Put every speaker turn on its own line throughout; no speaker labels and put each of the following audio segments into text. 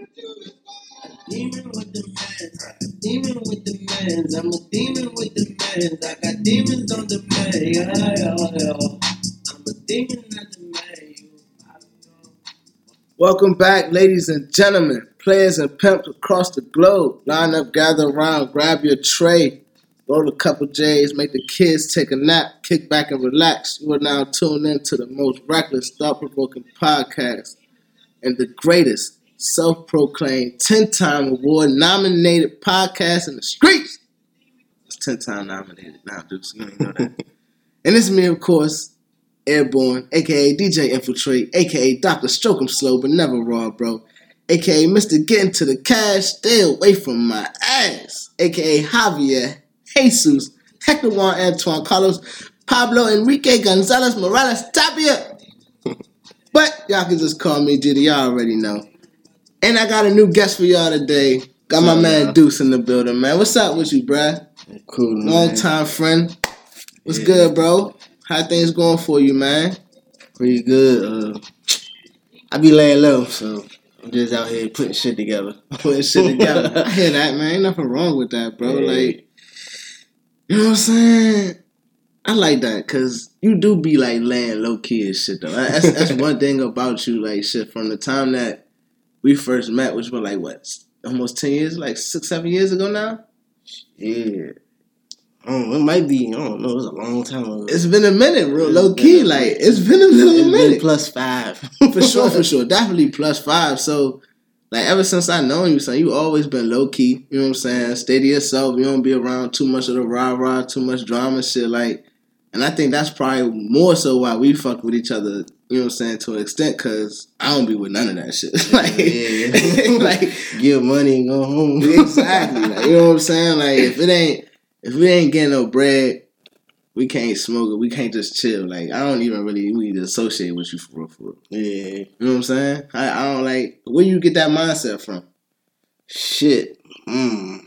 Demon with the demon with the. I'm a demon with the man. I got demons on the man. Yeah, yeah, yeah. I'm a demon at the man.
Welcome back, ladies and gentlemen, players and pimps across the globe. Line up, gather around, grab your tray, roll a couple J's, make the kids take a nap, kick back and relax. You are now tuned in to the most reckless, thought provoking podcast and the greatest self proclaimed 10 time award nominated podcast in the streets. It's 10 time nominated now, dudes. You know that. and it's me, of course, Airborne, aka DJ Infiltrate, aka Dr. Stroke Stroke 'em Slow, but never raw, bro. aka Mr. Getting to the Cash, stay away from my ass, aka Javier, Jesus, Hector Juan Antoine Carlos, Pablo Enrique Gonzalez Morales Tapia. but y'all can just call me Diddy, y'all already know. And I got a new guest for y'all today. Got my man
man?
Deuce in the building, man. What's up with you, bruh?
Cool,
Long
man.
time friend. What's
Yeah.
good, bro? How things going for you, man?
Pretty good. Uh, I be laying low, so I'm just out here putting shit together.
Putting shit together. I hear that, man. Ain't nothing wrong with that, bro.
Yeah.
Like, you know what I'm saying? I like that because you do be like laying low key and shit though. That's that's one thing about you, like shit. From the time that we first met, which was like what, almost ten years, like six, seven years ago now.
yeah. I don't know, it might be, I don't know, it's a long time ago.
It's been a minute, real
It's
low key. Like it's been a
It's
little
been
minute.
plus five.
for sure, for sure. Definitely plus five. So, like, ever since I known you, son, you always been low key. You know what I'm saying? Stay to yourself. You don't be around too much of the rah rah, too much drama shit. Like, and I think that's probably more so why we fuck with each other. You know what I'm saying? To an extent, cause I don't be with none of that shit. like,
Yeah.
like
Give money and go home.
exactly. Like, you know what I'm saying? Like, if it ain't, if we ain't getting no bread. We can't smoke it. We can't just chill. Like I don't even really need to associate with you for real, for real.
Yeah.
You know what I'm saying? I, I don't like where you get that mindset from.
Shit. Mm.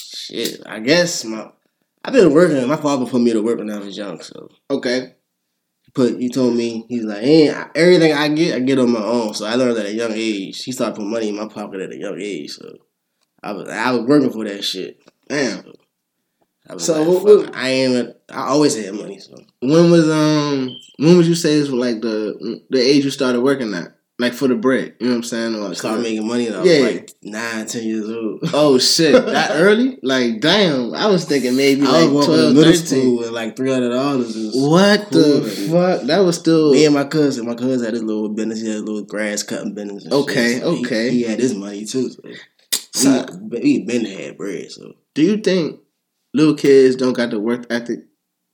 Shit. I guess my I've been working. My father put me to work when I was young, so
Okay.
Put he told me he's like, hey, everything I get, I get on my own. So I learned at a young age. He started putting money in my pocket at a young age. So I was I was working for that shit.
Damn.
So, I was
So
like,
what- what-
I ain't. I always had money. So
When was um when would you say is like the the age you started working at? Like for the bread. You know what I'm saying?
I started making money. Was
Yeah.
like nine, ten years old.
Oh shit. that early? Like damn. I was thinking maybe
I
like
was walking
12,
middle
13.
school with like three hundred dollars.
What the
Cool.
fuck? That was still
Me and my cousin, my cousin had his little business. He had a little grass cutting business. and
Okay,
shit. So
okay.
He, had his money too. So
So-
we, we been had bread. So
Do you think little kids don't got the work ethic?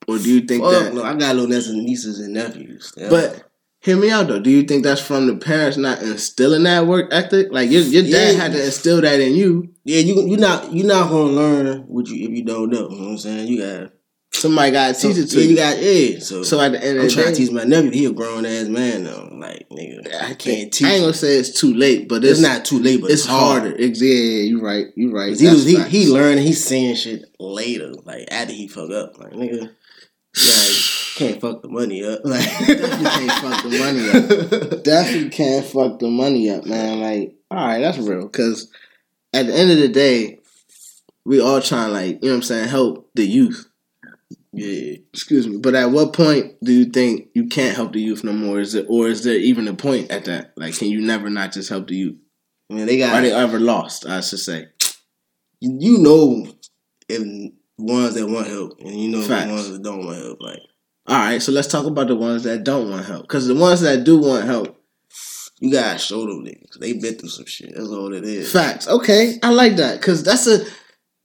Or do you think
Fuck
that
no, I got little nieces and nieces and nephews.
But hear me out though. Do you think that's from the parents not instilling that work ethic? Like your your dad
Yeah.
had to instill that in you.
yeah, you you not you not gonna learn what you if you don't know. You know what I'm saying? You got
Somebody got to teach it to
yeah,
you.
got yeah. So,
so at the end
I'm
of the
trying
day,
to teach my nephew. He a grown ass man though. Like nigga, I can't teach.
I ain't gonna say it's too late, but
it's
it's,
not too late, but
It's
it's, hard.
harder. Ex- Yeah, yeah, you right. You right.
He was he, he learned he's saying shit later, like after he fuck up. Like nigga, like can't fuck the money up. Like
Definitely can't fuck the money up. Definitely can't fuck the money up, man. Like, all right, that's real. Cause at the end of the day, we all trying like you know what I'm saying help the youth.
Yeah,
Excuse me, but at what point do you think you can't help the youth no more? Is it or is there even a point at that? Like, can you never not just help the youth?
I mean they got Are
they ever lost? I should say.
you know if ones that want help and you know
Facts.
the ones that don't want help. Like
All right, so let's talk about the ones that don't want help. Because the ones that do want help,
you gotta show them niggas. They been through some shit. That's all it is.
facts. Okay, I like that because that's a.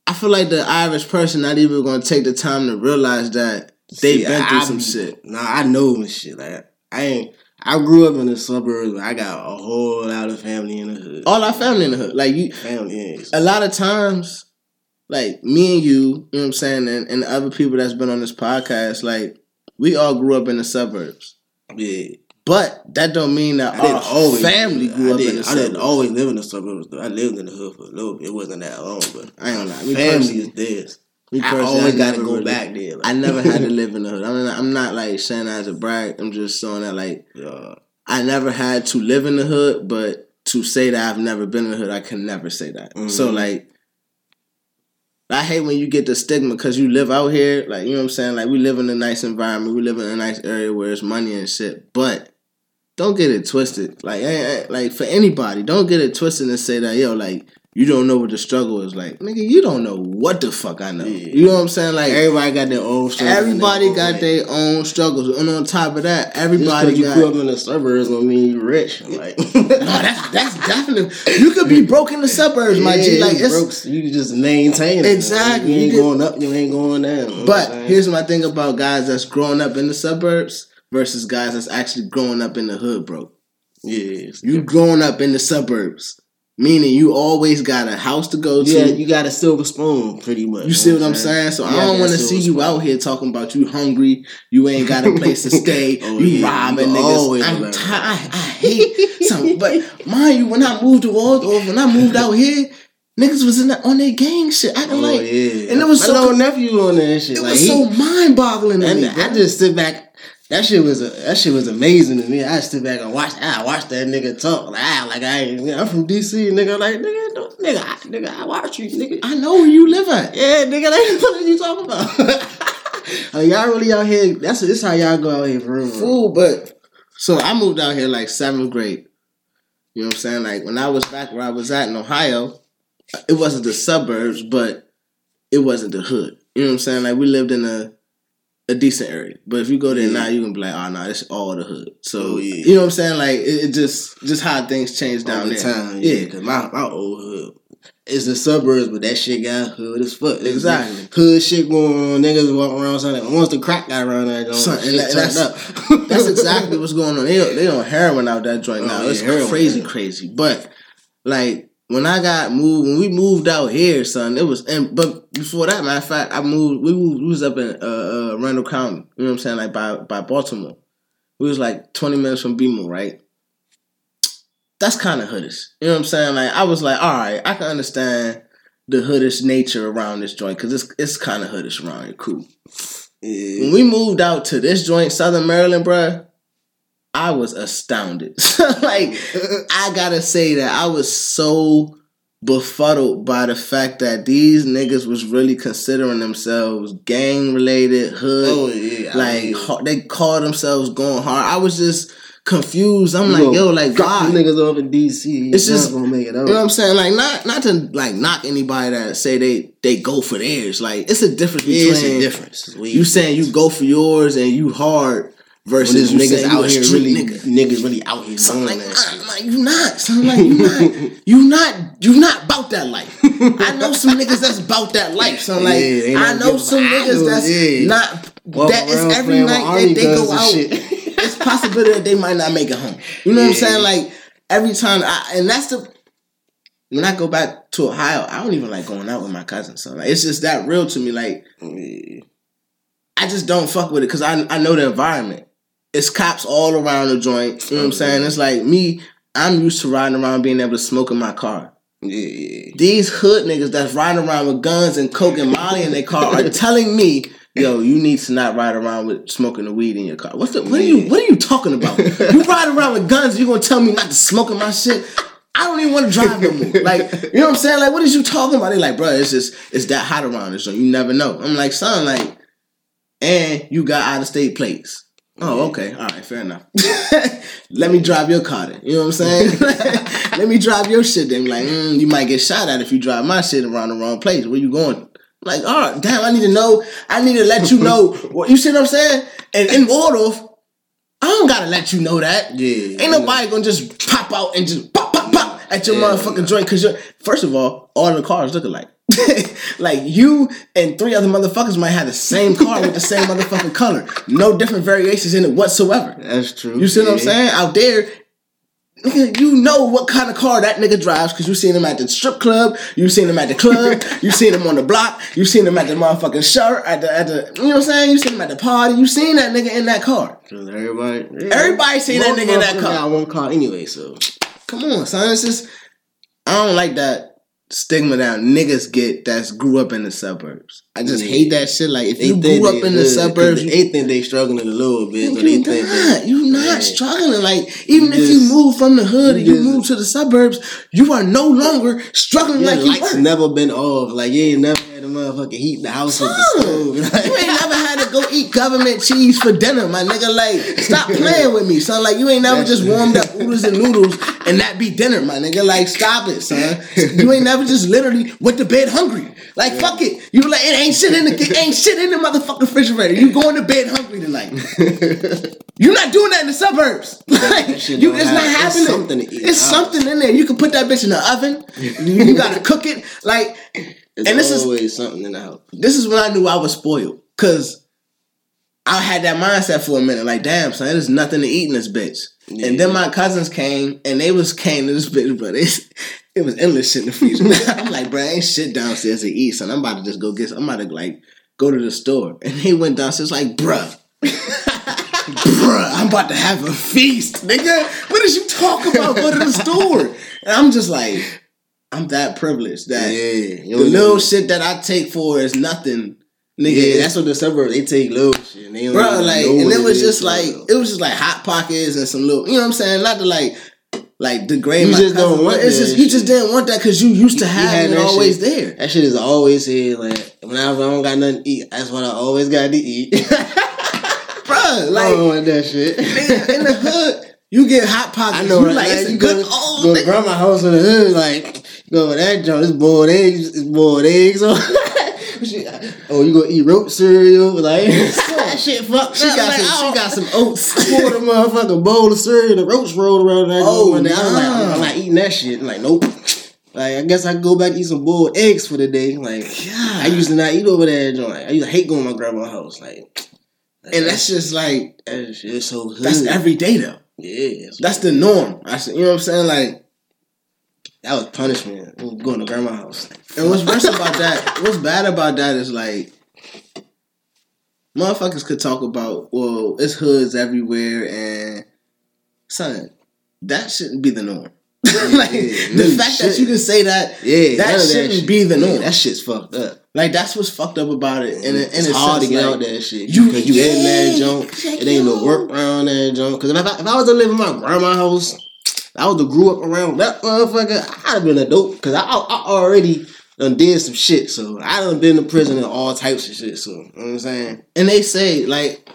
I feel like the average person not even to take the time to realize that they've been through
I
some shit.
Nah, I know and shit. Like I ain't. I grew up in the suburbs. But I got a whole lot of family in the hood.
All our family in the hood, like you,
family is.
a lot of times, like me and you, you know what I'm saying, and, and the other people that's been on this podcast, like we all grew up in the suburbs.
Yeah.
But that don't mean that
I
our
always
family grew
I
up
did,
in the
I
suburbs.
didn't always live in the suburbs. Though. I lived in the hood for a little bit. It wasn't that long, but
I ain't gonna lie.
Family is theirs.
me
I always got to go
really-
back there. Like,
I never had to live in the hood. I mean, I'm not like saying that as a brag. I'm just showing that like
Yeah.
I never had to live in the hood, but to say that I've never been in the hood. I can never say that.
Mhm.
So like, I hate when you get the stigma because you live out here. Like you know what I'm saying. Like we live in a nice environment. We live in a nice area where it's money and shit. But don't get it twisted. Like eh, eh, like for anybody, don't get it twisted and say that yo like. You don't know what the struggle is like, nigga. You don't know what the fuck I know.
Yeah.
You know what I'm saying? Like
Everybody got their own struggles.
everybody got their own struggles, and on top of that,
Just
everybody
you
got.
grew up in the suburbs don't mean you rich. Like,
No, that's that's definitely. You could be broke in the suburbs, my G. Like
you
it's.
broke, you just maintain it.
Exactly.
You
You
ain't
get-
going up, you ain't going down. You
But here's my thing about guys that's growing up in the suburbs versus guys that's actually growing up in the hood, bro.
yeah,
You growing up in the suburbs, meaning you always got a house to go to.
yeah, you got a silver spoon, pretty much.
You see what I'm saying? So
You
I don't want to see you
spoon.
out here talking about you hungry, you ain't got a place to stay,
Oh,
you
yeah,
robbing
you
niggas. I'm
around.
ti- I, I hate some, but mind you, when I moved to Waldorf, when I moved out here, niggas was in the, on their gang shit, acting
Oh,
like
yeah.
and it was
I
so-
know nephew on that shit.
it
like
was
he,
so mind boggling to
and
me.
I just sit back. That shit was a, that shit was amazing to me. I stood back and watched. I watched that nigga talk like I like I ain't. I'm from DC, nigga. Like nigga, no, nigga, I, nigga. I watch you, nigga.
I know where you live at.
Yeah, nigga, like, what are you talking about? like, y'all really out here? That's this how y'all go out here for real.
Fool, but so I moved out here like seventh grade. You know what I'm saying? Like when I was back where I was at in Ohio, it wasn't the suburbs, but it wasn't the hood. You know what I'm saying? Like we lived in a a decent area. But if you go there
Yeah.
now, you can be like, ah, oh no, this is all the hood. So
Oh, yeah.
you know what I'm saying? Like it, it just just how things change down
All the
there.
time,
Yeah.
yeah. Cause my my old hood. It's the suburbs, but that shit got hood as fuck. It's
Exactly.
Hood shit going on. Niggas walking around something. once the crack got around there,
Son, and that- that's-
up.
That's exactly what's going on. They don't they on heroin out that joint
Oh,
now.
yeah,
it's
heroin.
crazy, crazy. But like when I got moved, when we moved out here, son, it was. And but before that, matter of fact, I moved. We, moved, we was up in uh, uh, Arundel County. You know what I'm saying? Like by by Baltimore. We was like 20 minutes from BMO, right? That's kind of hoodish. You know what I'm saying? Like I was like, all right, I can understand the hoodish nature around this joint because it's it's kind of hoodish around here. Cool.
yeah.
When we moved out to this joint, Southern Maryland, bruh, I was astounded. like, I gotta say that I was so befuddled by the fact that these niggas was really considering themselves gang related, hood.
Oh yeah.
Like,
mean,
they call themselves going hard. I was just confused. I'm like, yo, like, God.
niggas off in DC.
It's just-
gonna make it up.
You know what I'm saying? Like not not to like knock anybody that say they they go for theirs. Like it's a difference
yeah,
between
it's a difference.
You saying you go for yours and you hard versus
niggas out here really
nigga.
niggas really out here
Something
doing
like,
that
ah,
shit.
like you not. Something like you not. You not. You not about that life. I know some niggas that's about that life. So like
Yeah,
I know some niggas that's
yeah.
not.
Walk
that is every night that they go out. it's possibility that they might not make it home. You know what I'm saying? Like every time, I, and that's the when I go back to Ohio, I don't even like going out with my cousins. So like, it's just that real to me. Like
Yeah.
I just don't fuck with it because I I know the environment. It's cops all around the joint. You know what I'm saying? It's like me. I'm used to riding around being able to smoke in my car.
Yeah.
These hood niggas that's riding around with guns and coke and molly in their car are telling me, "Yo, you need to not ride around with smoking the weed in your car." What's the? What are you? What are you talking about? you ride around with guns? You gonna tell me not to smoke in my shit? I don't even want to drive no more. Like, you know what I'm saying? Like, what is you talking about? They like, bro, it's just it's that hot around this, so you never know. I'm like, son, like, and you got out of state plates. Oh, okay. All right, fair enough. Let me drive your car then. You know what I'm saying? Let me drive your shit then. Like, mm, you might get shot at if you drive my shit around the wrong place. Where you going? Like, all right, damn, I need to know. I need to let you know. What you see what I'm saying? And in Waldorf, I don't gotta let you know that.
Yeah.
Ain't nobody gonna just pop out and just pop, pop, pop at your
Yeah,
motherfucking joint because you're first of all, all the cars look alike. like you and three other motherfuckers might have the same car with the same motherfucking color. No different variations in it whatsoever.
That's true.
You see what I'm saying? Out there, you know what kind of car that nigga drives because you seen him at the strip club, you seen him at the club, you seen him on the block, you seen him at the motherfucking shirt, at the at the you know what I'm saying? You seen him at the party, you seen that nigga in that car.
Everybody, yeah.
Everybody seen that nigga in that car.
Got one car anyway, so
Come on, son. It's just I don't like that stigma that niggas get that's grew up in the suburbs. I just
Yeah.
hate that shit. Like if
They
you grew up in the suburbs,
they think they struggling a little bit, but
you
they think
not. You not struggling. Like even
You
if you move from the hood and
you
you
just-
move to the suburbs, you are no longer struggling like you were.
never been off. Like you ain't never had a motherfucking heat in the house with the stove.
you ain't never had to go eat government cheese for dinner, my nigga. Like, stop playing with me, son. Like, you ain't never just warmed up oodles and noodles and that be dinner, my nigga. Like, stop it, son. You ain't never just literally went to bed hungry. Like, fuck it. You like, it ain't shit in the ain't shit in the motherfucking refrigerator. You going to bed hungry tonight. You're not doing that in the suburbs. Like, you, it's not
have- it's
happening.
something to eat
It's
out.
something in there. You can put that bitch in the oven. You, gotta cook it. Like,
It's
and this is
always something in the house.
this is when I knew I was spoiled. Cause I had that mindset for a minute, like, damn, son, there's nothing to eat in this bitch.
Yeah.
And then my cousins came and they was came to this bitch, but it's it was endless shit in the freezer. I'm like, bro, ain't shit downstairs to eat, son. I'm about to just go get I'm about to like go to the store. And they went downstairs like, bruh. bruh, I'm about to have a feast, nigga. What did you talk about? Go to the store. And I'm just like, I'm that privileged that
Yeah,
the little shit that I take for is nothing, nigga.
Yeah, that's what the suburbs they take little shit. And they
bro. Like, and it was just like it was just like hot pockets and some little, you know what I'm saying? Not to like, like degrade
You
my
just don't want
it's
that
just you just didn't want that because you used to have it always
shit.
there,
that shit is always here. Like whenever I don't got nothing to eat, that's what I always got to eat.
bro. like I
don't want that shit.
nigga, in the hood, you get hot pockets.
I know,
you
right?
like it's
you
good
go,
old.
go grandma's house in the hood, like go to that joint. It's boiled eggs. It's boiled eggs. oh, you gonna eat rope cereal? Like that shit fucked
She
up.
got
Like,
some.
I
She got some oats.
poured a motherfucking bowl of cereal and the roach rolled around that
Oh,
oh, one day. I was like, I'm. I'm not eating that shit. I'm like, nope. Like, I guess I go back and eat some boiled eggs for the day. Like, I used to not eat over there. Like, I used to hate going to my grandma's house. Like,
and that's just like
that shit is so hood.
that's every day though.
yeah.
That's the norm. I said, you know what I'm saying? Like,
that was punishment. Going to grandma's house.
And what's worse about that? What's bad about that is like, motherfuckers could talk about, well, it's hoods everywhere, and son, that shouldn't be the norm. like
Yeah,
the fact that you can say that,
Yeah,
That shouldn't
shit-
be the
yeah,
norm.
that shit's fucked up.
like that's what's fucked up about it. And,
and it's hard to get out that shit.
You-
You, Cause you in that
yeah,
junk. It ain't no work around that junk. Cause if I, if I was to live in my grandma's house, I was to grew up around that motherfucker, I'd have been a dope. Cause I, I, already done did some shit. So I done been to prison and all types of shit. So, you know what I'm saying?
And they say like,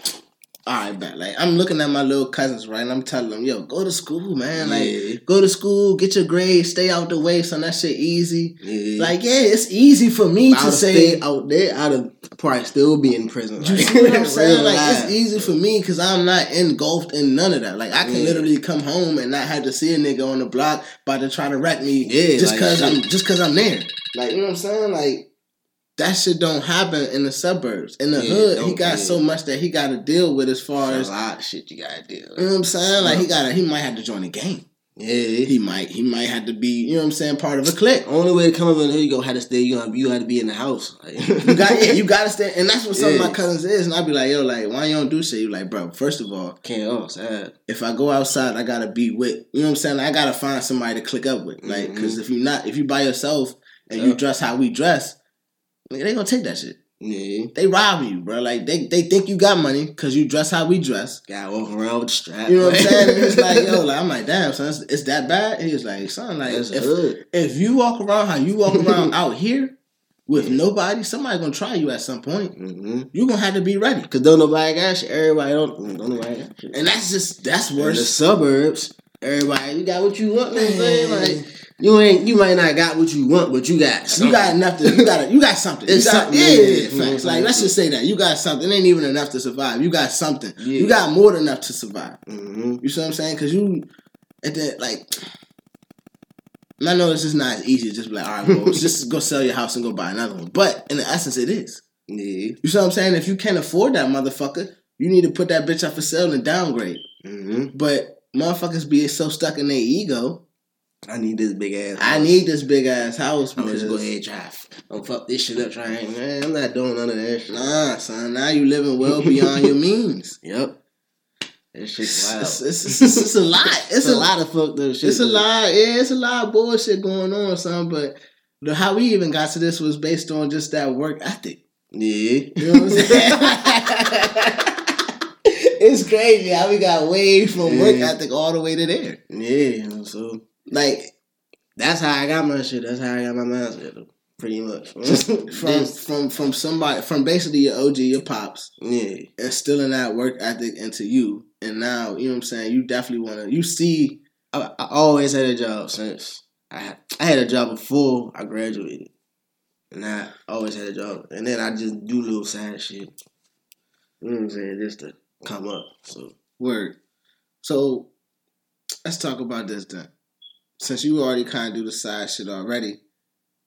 all right, bet. Like I'm looking at my little cousins, right? And I'm telling them, yo, go to school, man. Like go to school, get your grades, stay out the way, son. That shit easy.
Yeah.
Like yeah, it's easy for me
If
to say.
out there, I'd probably still be in prison.
You
Like,
see what I'm saying? Like it's easy for me because I'm not engulfed in none of that. Like I can
Yeah.
literally come home and not have to see a nigga on the block about to try to wreck me.
Yeah,
just
like,
cause I'm just cause I'm there. Like you know what I'm saying? Like that shit don't happen in the suburbs. In the
Yeah,
hood, he got
yeah.
so much that he got to deal with as far
There's
as
a lot of shit you gotta do.
you know what I'm saying. Like he got to he might have to join a gang.
Yeah.
He might he might have to be you know what I'm saying part of a clique.
Only way to come up in here, you gonna have to stay. You gonna you have to be in the house. Like,
You got yeah, you got to stay, and that's what some of my cousins is. And I'd be like, yo, like why you don't do shit? You like, bro. First of all,
can't. Sad.
if I go outside, I gotta be with. You know what I'm saying? I gotta find somebody to click up with. Like,
mm-hmm.
because if you not, if you by yourself and you dress how we dress, nigga, they gonna take that shit.
Yeah.
They rob you, bro. Like they they think you got money because you dress how we dress.
Got walk around with the strap.
You know what I'm saying? He's like, yo, like I'm like, damn, son, it's, it's that bad. He was like, son, like
That's
if,
hood.
if you walk around how you walk around out here with nobody, somebody gonna try you at some point.
Mm-hmm.
You gonna have to be ready.
Cause don't nobody got shit. Everybody don't. Don't nobody got shit.
And that's just that's
In the suburbs, everybody you got what you want. You know what I'm saying? Like you ain't. You might not got what you want, but you got.
You got enough to you got you got something.
It's
you got,
something,
yeah,
yeah,
yeah,
yeah.
facts.
You know
Like let's just say that you got something. It ain't even enough to survive. You got something.
Yeah.
You got more than enough to survive.
Mm-hmm.
You see what I'm saying? Because you, at that like, and I know it's just not as easy. to Just be like, all right, well, just go sell your house and go buy another one. But in the essence, it is.
Yeah.
You see what I'm saying? If you can't afford that motherfucker, you need to put that bitch up for sale and downgrade.
Mm-hmm.
But motherfuckers be so stuck in their ego.
I need this big ass.
I need this big ass house
I'm just go ahead drive. Don't fuck this shit up. Trying, man. I'm not doing none of that shit.
Nah, son. Now you living well beyond your means.
Yep. Shit's wild.
It's, it's, it's, it's, a lot. It's,
It's
a,
a lot of fucked up shit.
It's a lot. Yeah, it's a lot of bullshit going on, son. But the how we even got to this was based on just that work ethic.
Yeah.
You know what I'm saying? it's crazy how we got way from work ethic all the way to there.
Yeah. So
Like
that's how I got my shit. That's how I got my mindset. Pretty much.
from from from somebody from basically your OG, your pops,
yeah.
instilling that work ethic into you, and now you know what I'm saying. You definitely want to. You see,
I, I always had a job since I I had a job before I graduated, and I always had a job, and then I just do little side shit. You know what I'm saying? Just to come up. So
word. So let's talk about this then. Since you already kind of do the side shit already,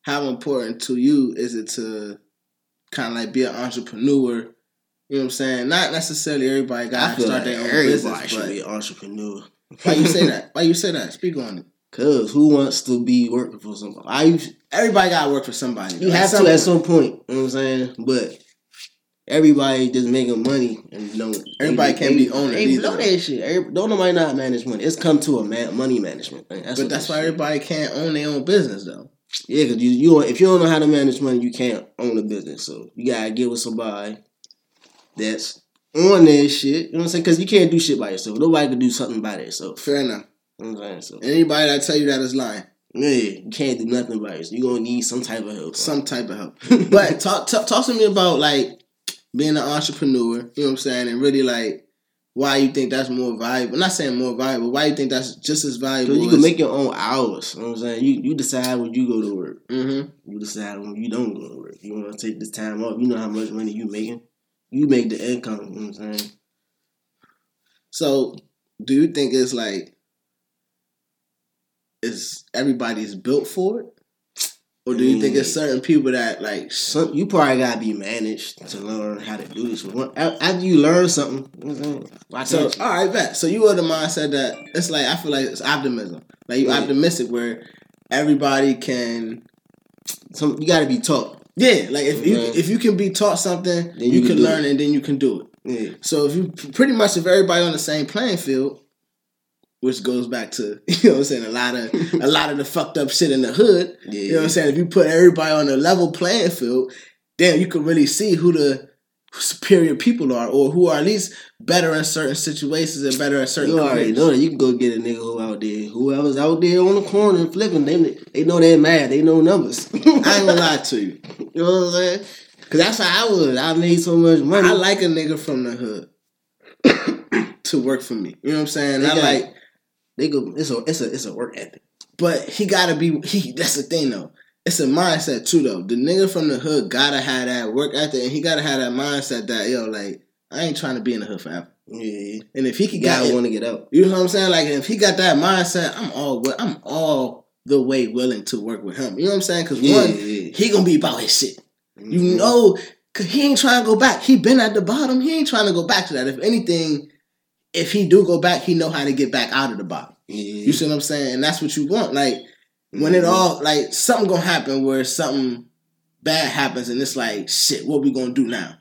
how important to you is it to kind of like be an entrepreneur? You know what I'm saying? Not necessarily everybody got to start
like
their own
everybody
business,
should
but
be an entrepreneur.
why you say that? Why you say that? Speak on it.
Cause who wants to be working for somebody? I
Everybody got to work for somebody.
you
Like,
have to at some point. You know what I'm saying? But everybody just making money and don't.
Everybody can't be owners
They
either.
know that shit. Every, don't nobody not manage money. It's come to a man, money management thing. That's
But that's
that
why everybody can't own their own business though.
Yeah, because you, you if you don't know how to manage money, you can't own a business. So you gotta get with somebody that's on that shit. You know what I'm saying? Because you can't do shit by yourself. Nobody can do something by themselves.
Fair enough.
You know what I'm saying? So
Anybody that tell you that is lying.
yeah, you can't do nothing by yourself. You're gonna need some type of help.
Some type of help. But talk, talk talk to me about like being an entrepreneur. You know what I'm saying, and really like why you think that's more valuable. I'm not saying more valuable. Why you think that's just as valuable?
You can make your own hours. You know what I'm saying? You you decide when you go to work.
hmm
You decide when you don't go to work. You want to take this time off. You know how much money you making. You make the income. You know what I'm saying?
So, do you think it's like is everybody's built for it, or do you think it's certain people that like
Some you probably gotta be managed to learn how to do this. After you learn something, you know what I'm saying? Why
So all right, bet. So you are the mindset that it's like I feel like it's optimism. Like you
Yeah.
optimistic where everybody can.
Some you gotta be taught.
Yeah, like if you
Mhm.
if you can be taught something, you,
you
can,
can
learn
it.
and then you can do it.
Yeah.
So if you pretty much if everybody on the same playing field, which goes back to you know what I'm saying a lot of a lot of the fucked up shit in the hood.
Yeah.
You know what I'm saying? If you put everybody on a level playing field, then you can really see who the superior people are, or who are at least better in certain situations and better at certain.
You already
careers.
know that you can go get a nigga who out there, whoever's out there on the corner flipping. They they know they're mad. They know numbers.
I ain't gonna lie to you.
You know what I'm saying? Cause that's how I would. I made so much money.
I like a nigga from the hood to work for me. You know what I'm saying? I
Yeah.
like,
they go. It's a it's a it's a work ethic.
but he gotta be. He that's the thing though. It's a mindset too though. The nigga from the hood gotta have that work ethic, and he gotta have that mindset that yo, like I ain't trying to be in the hood forever.
Yeah.
And if he could
You
get,
gotta want to get out.
you know what I'm saying? Like if he got that mindset, I'm all I'm all the way willing to work with him. You know what I'm saying? Because
Yeah,
one,
yeah.
he gonna be about his shit. You
Mhm.
know, cause he ain't trying to go back. He been at the bottom. He ain't trying to go back to that. If anything, if he do go back, he know how to get back out of the bottom.
Yeah.
You see what I'm saying? And that's what you want. Like when it
Mhm.
all like something gonna happen where something bad happens, and it's like shit. What we gonna do now?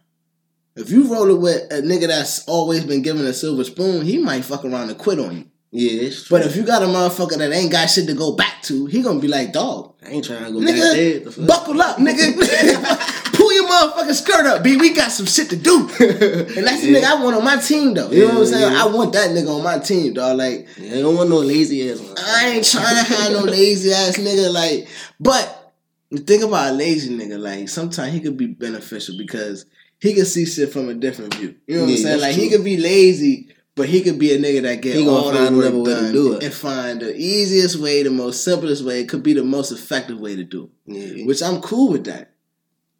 If you rolling with a nigga that's always been given a silver spoon, he might fuck around and quit on you.
Yeah.
But if you got a motherfucker that ain't got shit to go back to, he gonna be like, dog,
I ain't trying to go back there.
Buckle up, nigga. Motherfucking skirt up, B. We got some shit to do. And that's the
Yeah.
nigga I want on my team, though. You know what I'm saying?
yeah.
I want that nigga on my team, dog. Like,
Yeah, I don't want no lazy ass one.
I ain't trying to have no lazy ass nigga. Like, but the thing about a lazy nigga, like, sometimes he could be beneficial because he could see shit from a different view. You know what I'm
Yeah,
saying? Like, he could be lazy, but he could be a nigga that get
He
all the work
way to
done
do it.
and find the easiest way, the most simplest way. It could be the most effective way to do it,
Yeah.
which I'm cool with that.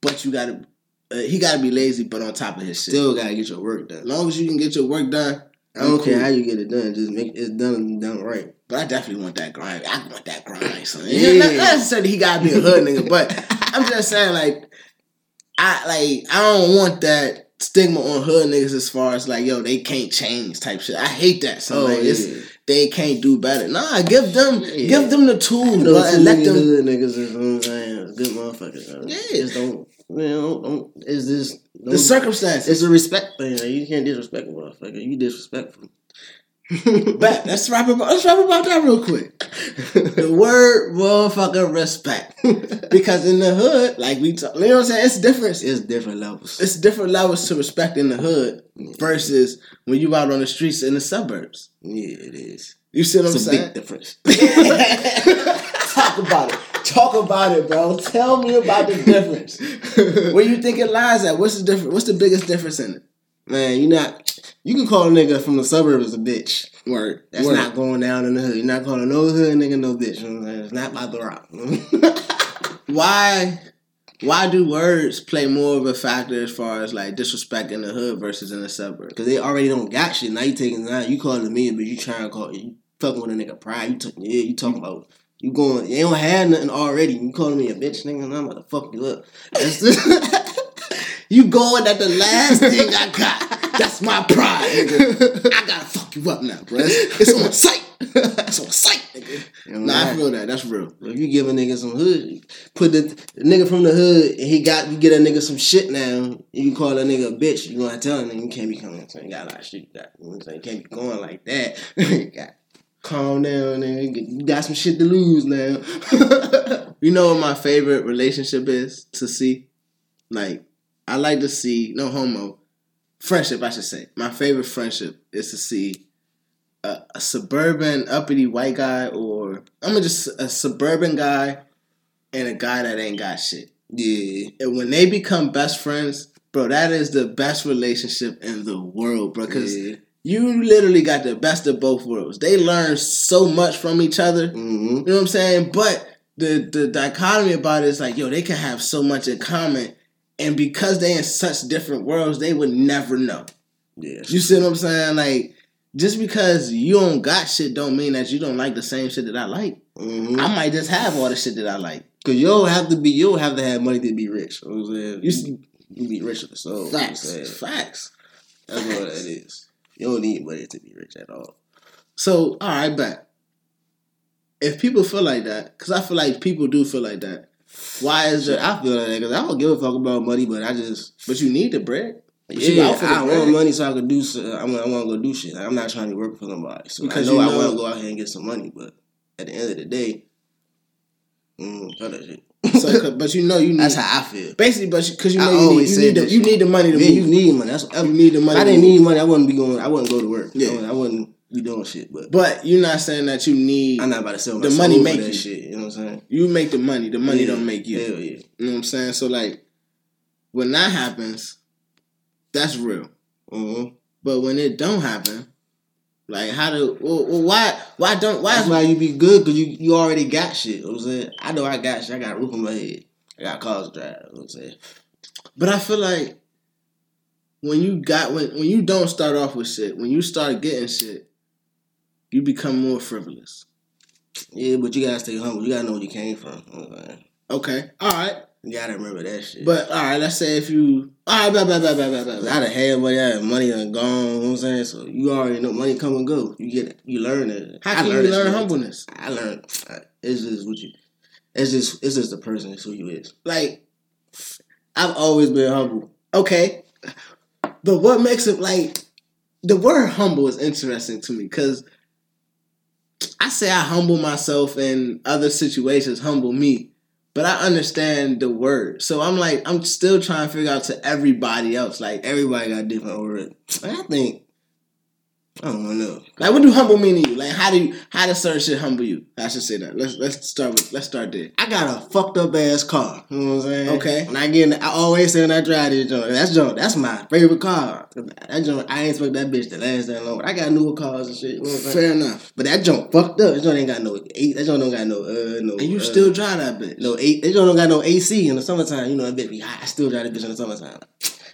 But you gotta, uh, he gotta be lazy, but on top of his shit.
Still gotta get your work done.
as long as you can get your work done,
I don't care
cool.
how you get it done. Just make it done done right.
But I definitely want that grind. I want that grind, son.
Yeah.
Yeah. Not necessarily he gotta be a hood nigga, but I'm just saying like I like I don't want that stigma on hood niggas as far as like yo they can't change type shit. I hate that. So like
Oh, yeah.
they can't do better. Nah, give them
Yeah.
give them the tools, bro, and let
niggas,
them.
hood niggas is, what I'm saying, good motherfuckers. uh,
Yeah.
Just don't, you know, don't, it's just,
The circumstances.
it's a respect thing. Like, you can't disrespect a motherfucker. You disrespectful.
Bet, let's wrap about let's rap about that real quick. The word motherfucker respect. Because in the hood, like we talk, you know what I'm saying? It's different.
It's different levels.
It's different levels to respect in the hood versus when you out on the streets in the suburbs.
yeah, it is.
You see what I'm
a
saying?
big difference.
Talk about it. Talk about it, bro. Tell me about the difference. Where you think it lies at? What's the difference? What's the biggest difference in it?
Man, you're not. You can call a nigga from the suburbs a bitch.
Word.
That's
Word.
not going down in the hood. You're not calling no hood nigga no bitch. Know what I'm? It's not about the rock.
why why do words play more of a factor as far as like disrespect in the hood versus in the suburbs?
Because they already don't got shit. Now you taking now you calling me, but you trying to call you fucking with a nigga pride. You t- yeah, you talking about you going. You don't have nothing already. You calling me a bitch, nigga? And I'm about to fuck you up.
You going at the last thing I got. That's my pride, nigga. I gotta fuck you up now, bro. It's, it's on sight. It's on sight, nigga.
You know,
Nah, I feel that. That's real.
If you give a nigga some hood, put the, the nigga from the hood, and he got you get a nigga some shit now. You call a nigga a bitch. You gonna tell him you can't be coming. So you got a lot of shit. You got you know what I'm saying? You can't be going like that. you got calm down, nigga. You got some shit to lose now.
You know what my favorite relationship is to see? Like, I like to see, no homo, friendship, I should say. My favorite friendship is to see a, a suburban, uppity white guy, or I'm gonna just a suburban guy and a guy that ain't got shit.
yeah.
And when they become best friends, bro, that is the best relationship in the world, bro. Because
yeah.
you literally got the best of both worlds. They learn so much from each other.
hmm
You know what I'm saying? But the the dichotomy about it is like, yo, they can have so much in common, and because they in such different worlds, they would never know.
Yeah.
You see what I'm saying? Like, just because you don't got shit, don't mean that you don't like the same shit that I like.
hmm
I might just have all the shit that I like.
Cause you don't have to be, you don't have to have money to be rich. You know what I'm saying?
You
You, you be rich the soul. you know
Facts, facts.
That's what that is. You don't need money to be rich at all.
So, all right, bet. If people feel like that, because I feel like people do feel like that. Why is it?
I feel like that because I don't give a fuck about money, but I just
But you need the bread. But you
yeah,
the
I
bread.
want money so I can do. So I want, I want to go do shit. Like, I'm not trying to work for nobody. So
Because
I know,
you
I want to go out here and get some money, but at the end of the day, mm, that shit.
So, but you know you need.
That's how I feel.
Basically, but because you
I
know you need, you need the you need the money to
Yeah,
move.
you need money. That's
you need the money.
I didn't
move.
need money, I wouldn't be going. I wouldn't go to work.
Yeah.
I, wouldn't, Wouldn't doing shit. But
But you're not saying that you need.
I'm not about to sell my
The
soul
money
for
make
that
you.
shit. You know what I'm saying?
You make the money. The money
Yeah.
don't make you.
Hell yeah.
You know what I'm saying? So like, when that happens, that's real.
Mm-hmm.
But when it don't happen, like how do? Well, well, why? Why don't? Why?
That's why you be good because you, you already got shit. You know what I'm saying? I know I got shit. I got a roof on my head. I got cars to drive. You know what I'm saying?
But I feel like when you got when when you don't start off with shit, when you start getting shit, you become more frivolous.
Yeah, but you gotta stay humble. You gotta know where you came from. You know what I'm saying?
Okay, all right.
You gotta remember that shit.
But all right, let's say if you all right, blah blah blah blah blah blah.
I
blah.
done had money, I had money and gone, you know what I'm saying? So you already know money come and go. You get it. You learn it.
How
I
can you learn humbleness?
I learned uh, it's just what you it's just it's just the person, it's who you is.
Like,
I've always been humble.
okay, but what makes it like the word humble is interesting to me because I say I humble myself in other situations, humble me, but I understand the word. So I'm like, I'm still trying to figure out to everybody else, like,
Everybody got different words. I think I don't know.
like what do humble mean to you? Like, how do you, how does certain shit humble you? I should say that. Let's let's start with let's start there.
I got a fucked up ass car. You know what I'm saying?
Okay.
When I get in, I always say when I drive this joint, that's joint, that's my favorite car. That joint, I ain't expect that bitch to last that long. But I got newer cars and shit. You know what I'm saying?
Fair enough.
But that joint fucked up. That joint ain't got no eight. That joint don't got no uh no.
And you
uh,
still drive that bitch.
no eight. That joint don't got no AC in the summertime. You know that bitch be hot. I still drive that bitch in the summertime.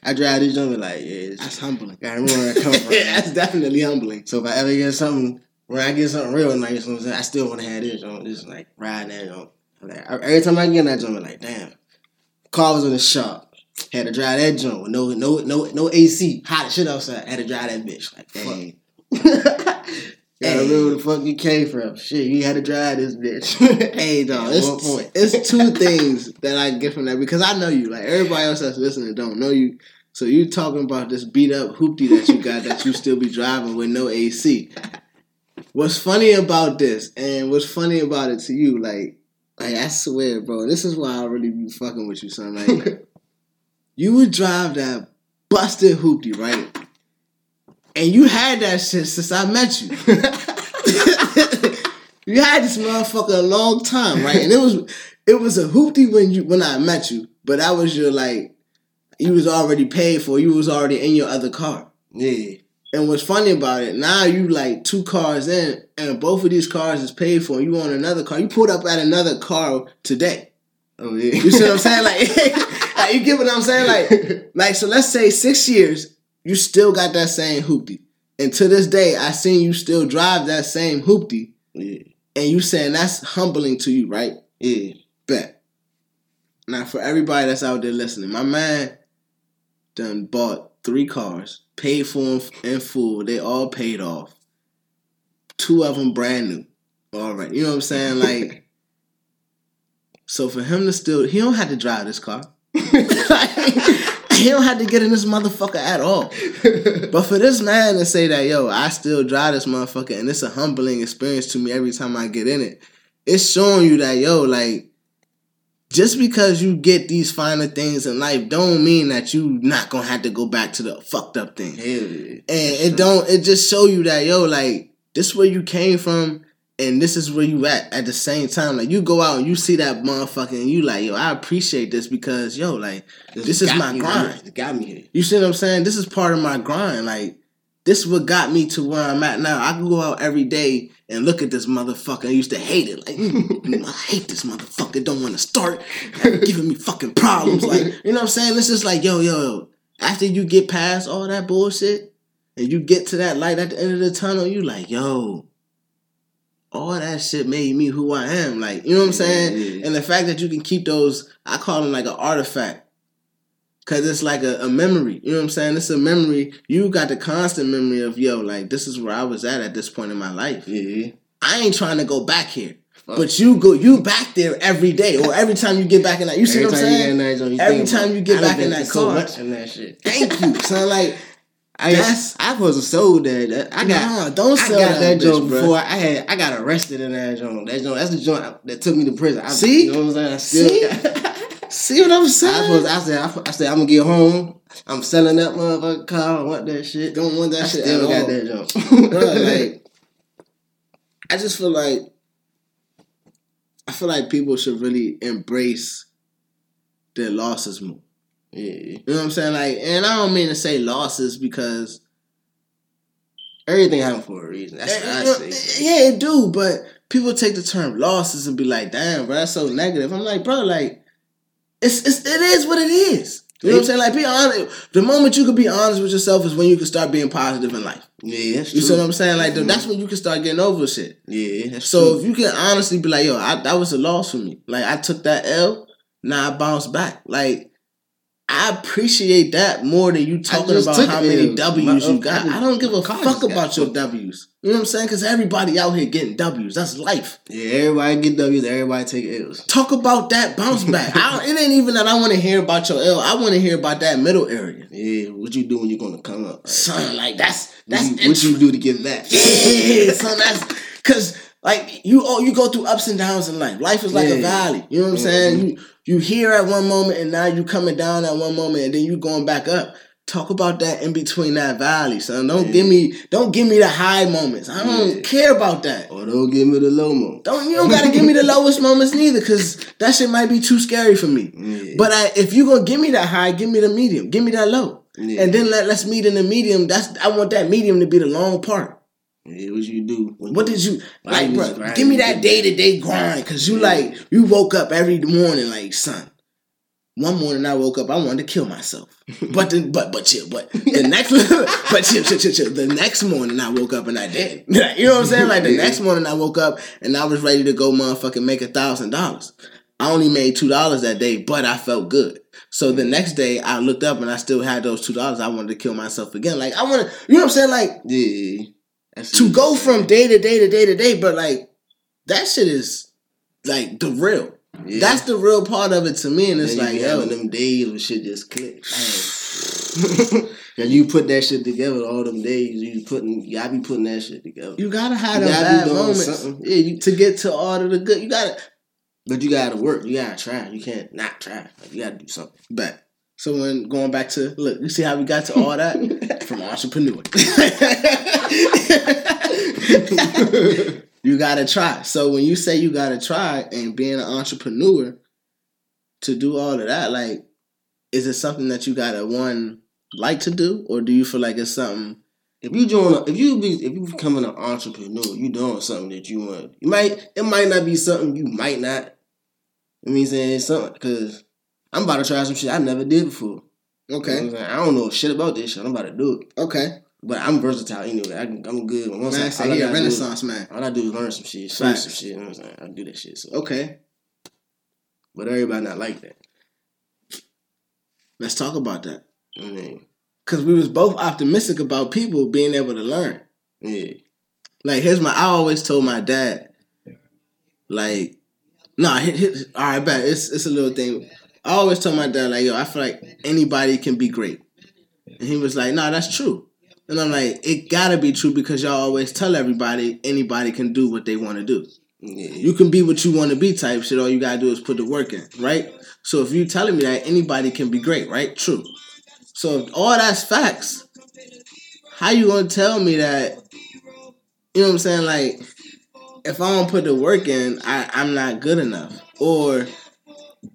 I drive this joint be like yeah. It's,
That's humbling.
gotta remember where I come from.
Yeah, that's definitely humbling.
So if I ever get something, when I get something real nice, you know what I'm saying, I still want to have this joint. Just like ride that joint. Like, every time I get in that joint, I'm like damn. Car was in the shop. Had to drive that joint with no no no no AC. Hot as shit outside. Had to drive that bitch. Like
Dang.
Gotta
Hey.
remember where the fuck you came from. Shit, you had to drive this bitch.
Hey, dog,
one
it's,
point.
it's two things that I get from that because I know you. Like everybody else that's listening don't know you. So you talking about this beat up hoopty that you got that you still be driving with no AC. What's funny about this, and what's funny about it to you, like, like I swear, bro, this is why I really be fucking with you, son. Like, you would drive that busted hoopty, right? And you had that shit since I met you. you had this motherfucker a long time, right? And it was it was a hoopty when you when I met you, but that was your like you was already paid for. You was already in your other car.
Yeah.
And what's funny about it, now you like two cars in, and both of these cars is paid for. And you on another car. You pulled up at another car today.
Oh yeah.
You see what I'm saying? Like, like, you get what I'm saying? Like, like so. Let's say six years, you still got that same hoopty, and to this day, I seen you still drive that same hoopty,
yeah.
and you saying that's humbling to you, right?
Yeah.
Bet. Now, for everybody that's out there listening, my man done bought three cars, paid for them in full. They all paid off. Two of them brand new. All right, you know what I'm saying? Like, so for him to still, he don't have to drive this car. he don't have to get in this motherfucker at all. But for this man to say that, yo, I still drive this motherfucker, and it's a humbling experience to me every time I get in it. It's showing you that, yo, like, just because you get these finer things in life don't mean that you not gonna have to go back to the fucked up thing.
Yeah.
And it don't it just show you that yo like this where you came from and this is where you at at the same time. Like you go out and you see that motherfucker and you like yo I appreciate this because yo like this is my grind.
here. It got me here.
You see what I'm saying? This is part of my grind. Like this is what got me to where I'm at now. I can go out every day and look at this motherfucker. I used to hate it. Like, mm, I hate this motherfucker. Don't want to start giving me fucking problems. Like, you know what I'm saying? It's just like, yo, yo, yo. After you get past all that bullshit and you get to that light at the end of the tunnel, you like, yo, all that shit made me who I am. Like, you know what I'm saying?
Yeah, yeah.
And the fact that you can keep those, I call them like an artifact. Cause it's like a, a memory. You know what I'm saying? It's a memory. You got the constant memory of, yo, like this is where I was at at this point in my life.
Yeah.
I ain't trying to go back here.
Fuck.
But you go, you back there every day, or every time you get back in that. You see
Every
what I'm saying?
get in that joint, you
Every time you get back in that
so
car.
much in that shit.
Thank you, son. Like
I
That's-
I was a soul that I got.
Nah, don't
I
sell
got
that
that joint before I had. I got arrested in that joint. That joint. That's the joint that took me to prison. I,
See?
you know what I'm saying? I still.
See?
Got,
see what I'm saying?
I, was, I said. I, I said I'm gonna get home. I'm selling that motherfucker car. I want that shit.
don't want that
I
shit
still got
all.
that joint.
Like I just feel like I feel like people should really embrace their losses more.
Yeah.
You know what I'm saying? Like, and I don't mean to say losses because
Everything happened for a reason. That's what I say.
yeah, it do, but people take the term losses and be like, "Damn, bro, that's so negative." I'm like, bro, like, it's, it's it is what it is. You know what I'm saying? Like, be honest. The moment you can be honest with yourself is when you can start being positive in life.
Yeah, that's
You see what I'm saying? Like,
Mhm.
that's when you can start getting over shit.
Yeah, that's
So
true.
if you can honestly be like, yo, I, that was a loss for me. Like I took that L, now I bounced back. Like I appreciate that more than you talking about how many. W's
My-
you got.
I
I don't give a fuck about your. W's. You know what I'm saying? Because everybody out here getting W's. That's life.
Yeah, everybody get W's. Everybody take L's.
Talk about that bounce back. I it ain't even that I want to hear about your L. I want to hear about that middle area.
Yeah, what you do when you're gonna come up? Right?
Son, like that's that's
what, you, what you do to get that?
Yeah, son, that's because like you oh you go through ups and downs in life. Life is like a valley. You know what I'm saying? Mm-hmm. You you here at one moment and now you coming down at one moment and then you going back up. Talk about that in between that valley, son. Don't
Yeah.
give me don't give me the high moments. I don't
Yeah.
care about that.
Or don't give me the low mo.
Don't you don't gotta give me the lowest moments neither, cause that shit might be too scary for me.
Yeah.
But I, if you gonna give me that high, give me the medium. Give me that low.
yeah.
And then let, let's meet in the medium. That's I want that medium to be the long part.
Yeah, what you do?
What did you like, bro?
grinding?
Give me that day to day grind, cause you
Yeah.
like you woke up every morning like son. One morning I woke up, I wanted to kill myself. But the, but but chill, but the next but chill, chill, chill, chill. The next morning I woke up and I did. You know what I'm saying? Like the next morning I woke up and I was ready to go motherfucking make a thousand dollars. I only made two dollars that day, but I felt good. So the mm-hmm. next day I looked up and I still had those two dollars. I wanted to kill myself again. Like I want to, you know what I'm saying? Like
Yeah.
To go from day to day to day to day, but like that shit is like the real.
Yeah.
That's the real part of it to me, and it's
Then
like, yo,
them days when shit just click. and you put that shit together all them days. You putting, y'all be putting that shit together.
You gotta have
You
them bad moments
something. Yeah, you,
to get to all of the good. You gotta
but you gotta work. You gotta try. You can't not try. Like, you gotta do something.
But So when going back to look, you see how we got to all that from entrepreneur. you gotta try. So when you say you gotta try and being an entrepreneur to do all of that, like, is it something that you gotta one like to do, or do you feel like it's something?
If you doing, a, if you be, if you becoming an entrepreneur, you doing something that you want. You might, it might not be something you might not. I mean, saying something because I'm about to try some shit I never did before. You know
Okay,
I'm saying? I don't know shit about this shit. I'm about to do it,
okay.
but I'm versatile anyway. I can, I'm good. Once
Man,
I,
say
all I
he a
gotta do
renaissance man.
All I do is learn some shit, finish some shit. You know what I'm saying? I do that shit. So,
Okay,
but everybody not like that.
let's talk about that.
I mean,
Cause we was both optimistic about people being able to learn.
yeah,
Like here's my. I always told my dad, like, nah, all right, bet it's it's a little thing. I always told my dad like, yo, I feel like anybody can be great, and he was like, nah, that's true. And I'm like, it gotta be true because y'all always tell everybody anybody can do what they want to do. You can be what you want to be type shit. All you gotta do is put the work in, right? So if you telling me that anybody can be great, right? True. So if all that's facts, how you gonna tell me that? You know what I'm saying? Like, if I don't put the work in, I, I'm not good enough. Or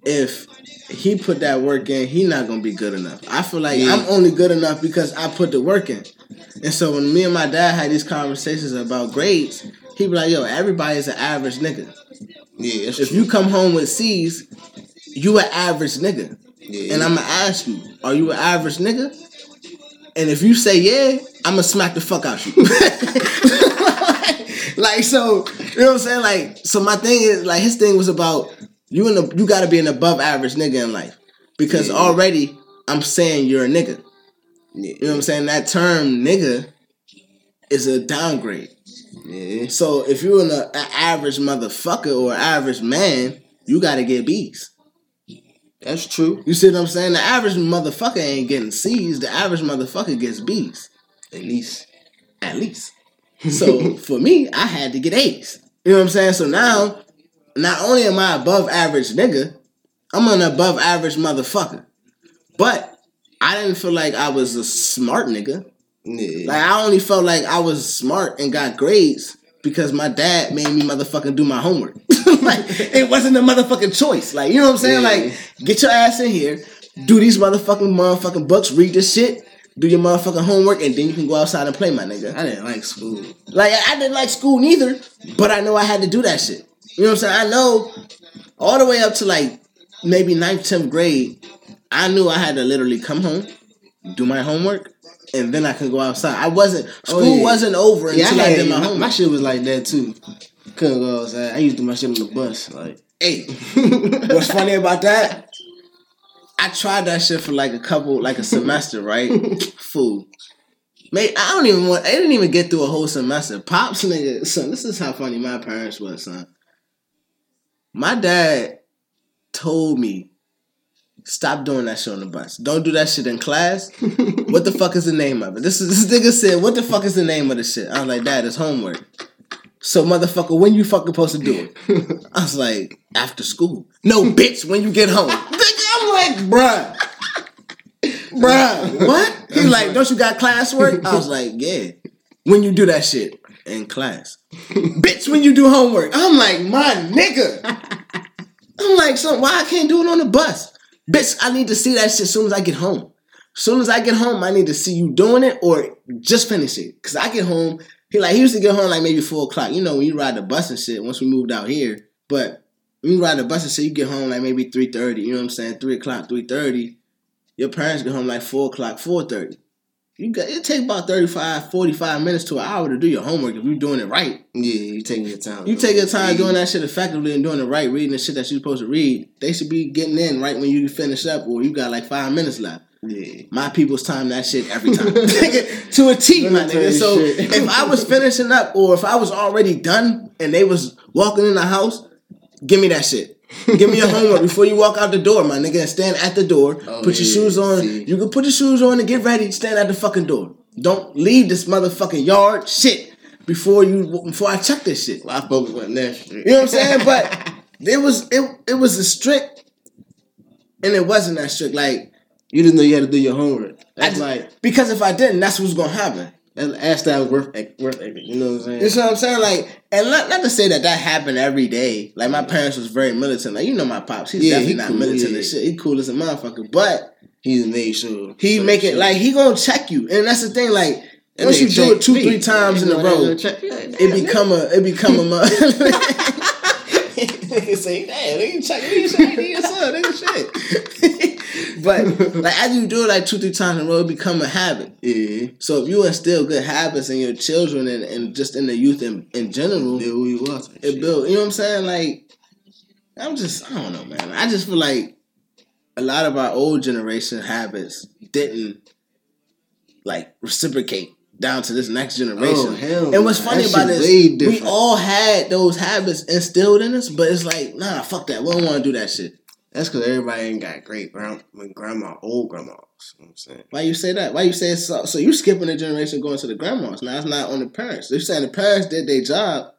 if he put that work in, he not gonna be good enough. I feel like
Yeah.
I'm only good enough because I put the work in. And so when me and my dad had these conversations about grades, he be like, "Yo, everybody's an average nigga.
yeah.
If
true.
you come home with C's, you an average nigga."
yeah,
And I'm gonna ask you, are you an average nigga? And if you say yeah, I'm gonna smack the fuck out you. like so, you know what I'm saying? Like so, my thing is like his thing was about you in the you got to be an above average nigga in life because
Yeah.
already I'm saying you're a nigga.
yeah,
You know what I'm saying? That term nigga is a downgrade.
yeah,
So if you're an, an average motherfucker or average man, you got to get B's.
that's true.
You see what I'm saying? The average motherfucker ain't getting C's. The average motherfucker gets B's,
At least,
at least. So for me, I had to get A's. You know what I'm saying? So now, not only am I above average nigga, I'm an above average motherfucker. But I didn't feel like I was a smart nigga.
yeah,
Like I only felt like I was smart and got grades because my dad made me motherfucking do my homework. like it wasn't a motherfucking choice. Like you know what I'm saying?
Yeah.
Like get your ass in here, do these motherfucking motherfucking books, read this shit, do your motherfucking homework, and then you can go outside and play, my nigga.
I didn't like school.
Like I didn't like school neither, but I know I had to do that shit. You know what I'm saying? I know all the way up to like maybe 9th, 10th grade, I knew I had to literally come home, do my homework, and then I could go outside. I wasn't oh, school
Oh, yeah.
wasn't over
Yeah, I,
until I,
had,
did my
my,
homework.
my shit was like that too. Couldn't go outside. I used to do my shit on the bus. Like,
hey, what's funny about that? I tried that shit for like a couple, like a semester, right? Fool. Mate, I don't even want. I didn't even get through a whole semester. Pops, nigga, son. This is how funny my parents was, son. My dad told me, "Stop doing that shit on the bus. Don't do that shit in class." what the fuck is the name of it? This is this nigga said, "What the fuck is the name of the shit?" I was like, "Dad, it's homework." So motherfucker, when you fucking supposed to do it? I was like, after school. No, bitch, when you get home. Nigga, I'm like, bruh. Bruh, what? He like, don't you got classwork? I was like, yeah. When you do that shit in class. bitch, when you do homework. I'm like, my nigga. I'm like, so why I can't do it on the bus? Bitch, I need to see that shit as soon as I get home. As soon as I get home, I need to see you doing it or just finish it. Cause I get home, he like he used to get home like maybe four o'clock. You know, when you ride the bus and shit, once we moved out here. But when you ride the bus and shit, you get home like maybe three thirty. You know what I'm saying? Three o'clock, three thirty. Your parents get home like four o'clock, four thirty. You got it take about 35, 45 minutes to an hour to do your homework if you're doing it right.
yeah, you taking your time.
You take your time doing that shit effectively and doing it right, reading the shit that you're supposed to read. They should be getting in right when you finish up, or you got like five minutes left.
Yeah.
My people's time that shit every time. To a T, my
Let me tell
nigga. So if I was finishing up or if I was already done and they was walking in the house, give me that shit. Give me your homework before you walk out the door, my nigga, and stand at the door.
Oh,
put your shoes on.
see.
You can put your shoes on and get ready. Stand at the fucking door. Don't leave this motherfucking yard shit before you before I check this shit.
My folks went that shit.
You know what I'm saying? But it was it it was a strict, and it wasn't that strict. Like
you didn't know you had to do your homework.
I
That's
just-
like
because if I didn't, that's what's gonna happen.
Ass that was worth worth. You know what I'm saying?
You know what I'm saying? Like, and not, not to say that that happened every day. Like, my parents was very militant. Like, you know, my pops, he's
Yeah,
definitely
he
not
cool,
militant
yeah.
and shit. He cool as a motherfucker, but
He just made sure
he make it like he gonna check you, and that's the thing. Like,
That
once you do it two,
me.
three times in a row,
gonna check- yeah,
it become a it become a.
Nigga say, damn, check me, check me,
Nigga, son, nigga, shit. but like as you do it like two, three times in a row, it become a habit.
Yeah,
So if you instill good habits in your children and, and just in the youth in, in general,
build you
it built. You know what I'm saying? Like, I'm just, I don't know, man. I just feel like a lot of our old generation habits didn't like reciprocate down to this next generation.
Oh, hell
and what's funny about this, we all had those habits instilled in us, but it's like, nah, fuck that. We don't want to do that shit.
That's because everybody ain't got great grand, grandma, old grandmas. You know what I'm saying?
Why you say that? Why you say so? So you skipping the generation going to the grandmas? Now it's not on the parents. They're saying the parents did their job,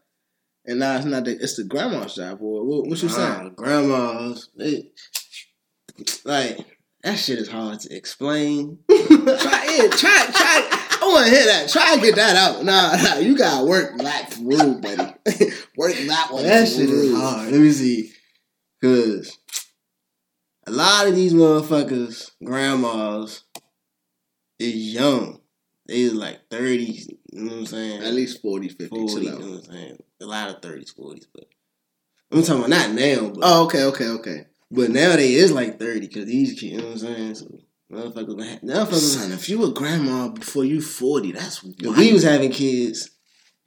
and now it's not. The, it's the grandma's job. Or what, what you saying?
Nah, grandmas, they, like that shit is hard to explain.
try it. Try. Try. I want to hear that. Try and get that out. Nah, nah. You gotta work that through, buddy. work that one.
that shit is hard. Let me see, cause a lot of these motherfuckers, grandmas, is young. They is like thirties. You know what I'm saying?
At least 40, 50.
40. You know what I'm saying? A lot of thirties, forties, but I'm talking about not now, but
Oh, okay, okay, okay.
but now they is like thirty because these kids. You know what I'm saying? So motherfuckers, motherfuckers.
Son, if you a grandma before you 40, that's wild.
We was having kids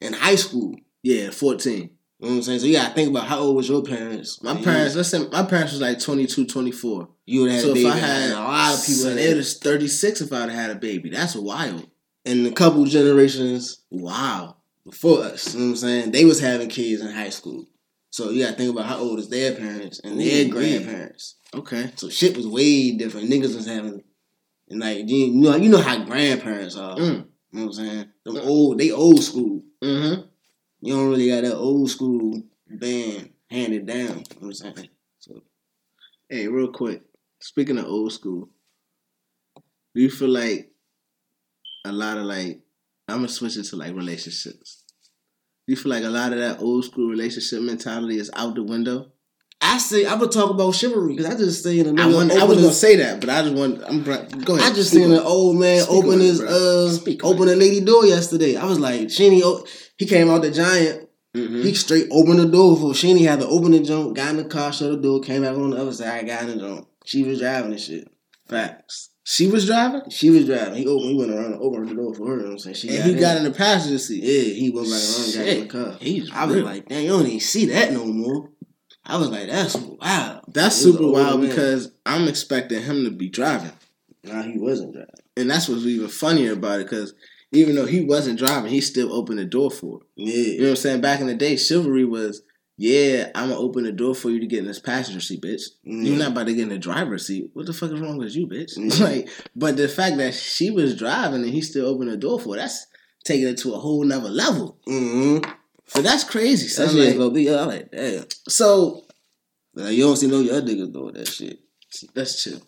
in high school.
yeah, 14.
You know what I'm saying? So you gotta think about how old was your parents?
My
Like,
parents, listen, my parents was like 22, 24.
You would have had
So
a baby.
if I had
a lot of people had
it was 36 if I'd had a baby. That's wild.
and a couple generations
Wow.
before us. You know what I'm saying? They was having kids in high school. So you gotta think about how old is their parents and their
Ooh,
grandparents.
Okay.
So shit was way different. Niggas was having and like you know you know how grandparents are.
Mm.
You know what I'm saying? Them old they old school.
Mm-hmm.
You don't really got that old school band handed down. You know what I'm saying? So
Hey, real quick. Speaking of old school, do you feel like a lot of like I'm gonna switch it to like relationships. Do you feel like a lot of that old school relationship mentality is out the window?
I say I'm gonna talk about chivalry because I just seen a
I,
nigga
want, I was
his-
gonna say that, but I just want I'm go ahead.
I just seen
on
an old man
Speak
open
on it,
his uh
Speak
open a lady door yesterday. I was like, Sheeny, oh, he came out the giant.
Mhm.
He straight opened the door for Sheeny had to open the jump, got in the car, shut the door, came back on the other side, got in the jump. She was driving and shit. Facts.
She was driving,
She was driving. He opened. He went around and opened the door for her. You know what I'm saying? She
and he
in.
got in the passenger seat.
Yeah, he went back around and got in the car.
He's
I was
real.
like, damn, you don't even see that no more. I was like, that's wild.
That's super wild
man.
because I'm expecting him to be driving.
Nah, he wasn't driving.
And that's what's even funnier about it because even though he wasn't driving, he still opened the door for her. You know what I'm saying? Back in the day, chivalry was, yeah, I'm gonna open the door for you to get in this passenger seat, bitch.
Mm.
You're not about to get in the driver's seat. What the fuck is wrong with you, bitch?
Mm.
like, but the fact that she was driving and he still opened the door for her, that's taking it to a whole nother level.
Mm-hmm.
So that's crazy.
That shit
Like,
gonna be. I'm like, damn.
so
Like, you don't see no other niggas doing that shit.
let's chill.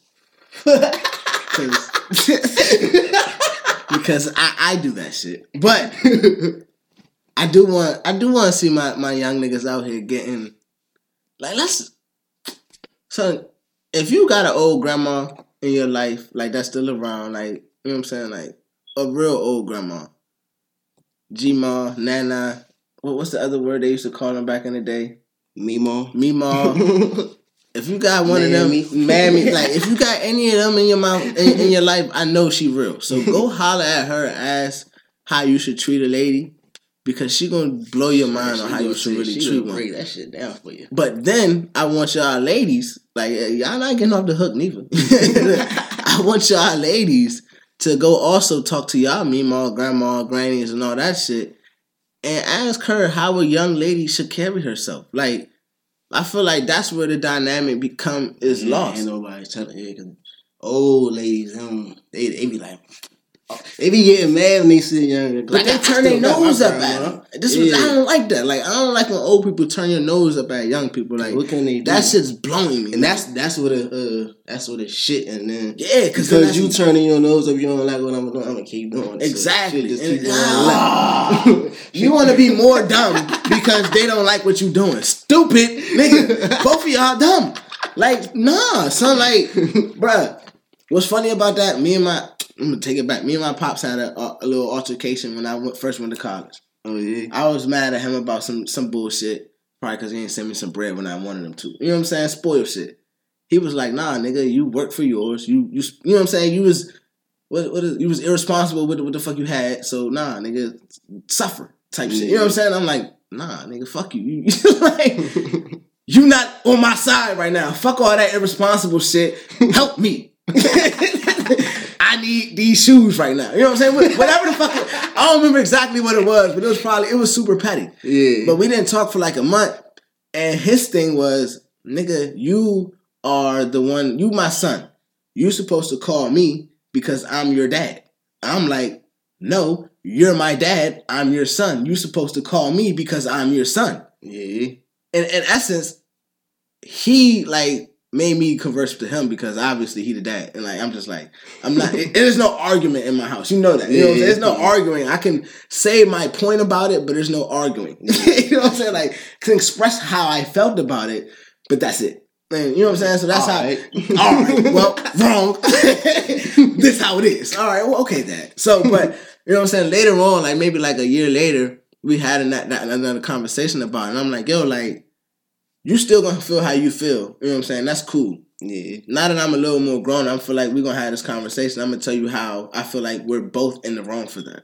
Cause, I, I do that shit. But I do want I do want to see my, my young niggas out here getting like let's son if you got an old grandma in your life like that's still around like you know what I'm saying like a real old grandma G-ma, Nana what's the other word they used to call them back in the day
Mimo.
Mima if you got one
Mammy.
of them mammy like if you got any of them in your mouth in, in your life I know she real so go holler at her and ask how you should treat a lady because she gonna blow your mind on how you should really treat one.
break that shit down for you.
But then I want y'all ladies, like eh, y'all not getting off the hook neither. I want y'all ladies to go also talk to y'all mama, grandma, grannies, and all that shit, and ask her how a young lady should carry herself. Like I feel like that's where the dynamic become is
Yeah,
lost.
Ain't nobody telling yeah, cause old ladies, they they be like, they be getting mad when they see young.
Like they turn their nose up at them. This was, I don't like that. Like I don't like when old people turn your nose up at young people. Like
what can they do?
that shit's blowing me.
and that's that's what it uh that's what it shit and then
yeah, cause
because you turning your nose up, you don't like what I'm doing. I'm gonna keep doing. So
Exactly.
just
And-
left.
you want to be more dumb because they don't like what you doing. Stupid nigga. Both of y'all dumb. Like nah, son. Like, bruh. What's funny about that? Me and my I'm gonna take it back. Me and my pops had a, a little altercation when I went, first went to college.
Oh yeah.
I was mad at him about some some bullshit. Probably because he didn't send me some bread when I wanted him to. You know what I'm saying? Spoil shit. He was like, "Nah, nigga, you work for yours. You you you know what I'm saying? You was what what is, you was irresponsible with what the fuck you had. So nah, nigga, suffer type shit. You know what I'm saying? I'm like, nah, nigga, fuck you. You like you not on my side right now. Fuck all that irresponsible shit. Help me. I need these shoes right now. You know what I'm saying? Whatever the fuck. I don't remember exactly what it was, but it was probably it was super petty.
Yeah.
But we didn't talk for like a month. And his thing was, nigga, you are the one, you my son. You're supposed to call me because I'm your dad. I'm like, no, you're my dad. I'm your son. You're supposed to call me because I'm your son.
yeah.
In, in essence, he like made me converse with him because obviously he the dad. And like I'm just like, I'm not it, there's no argument in my house. You know that. You know what I'm saying? There's no arguing. I can say my point about it, but there's no arguing. you know what I'm saying? Like can express how I felt about it, but that's it. And you know what I'm saying? So that's how all right, well, wrong. this how it is. All right, well, okay then. So, but you know what I'm saying? Later on, like maybe like a year later, we had an, another conversation about it. And I'm like, yo, like, you still gonna feel how you feel. You know what I'm saying? That's cool.
Yeah.
Now that I'm a little more grown, I feel like we're gonna have this conversation. I'm gonna tell you how I feel like we're both in the wrong for that.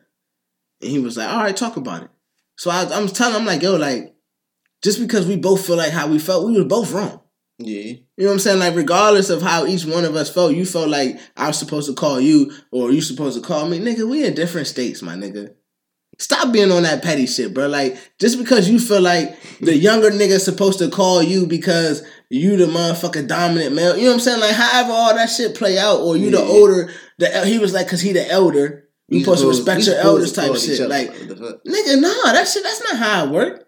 And he was like, all right, talk about it. So I, I'm telling him, I'm like, yo, like, just because we both feel like how we felt, we were both wrong.
Yeah.
You know what I'm saying? Like, regardless of how each one of us felt, you felt like I was supposed to call you or you supposed to call me. Nigga, we in different states, my nigga. Stop being on that petty shit, bro. Like, just because you feel like the younger nigga's supposed to call you because you the motherfucking dominant male, you know what I'm saying? Like, however all that shit play out, or you the older, the he was like, cause he the elder, you supposed to respect your elders type shit. Like,
What the fuck?
Nigga, nah, that shit that's not how it work.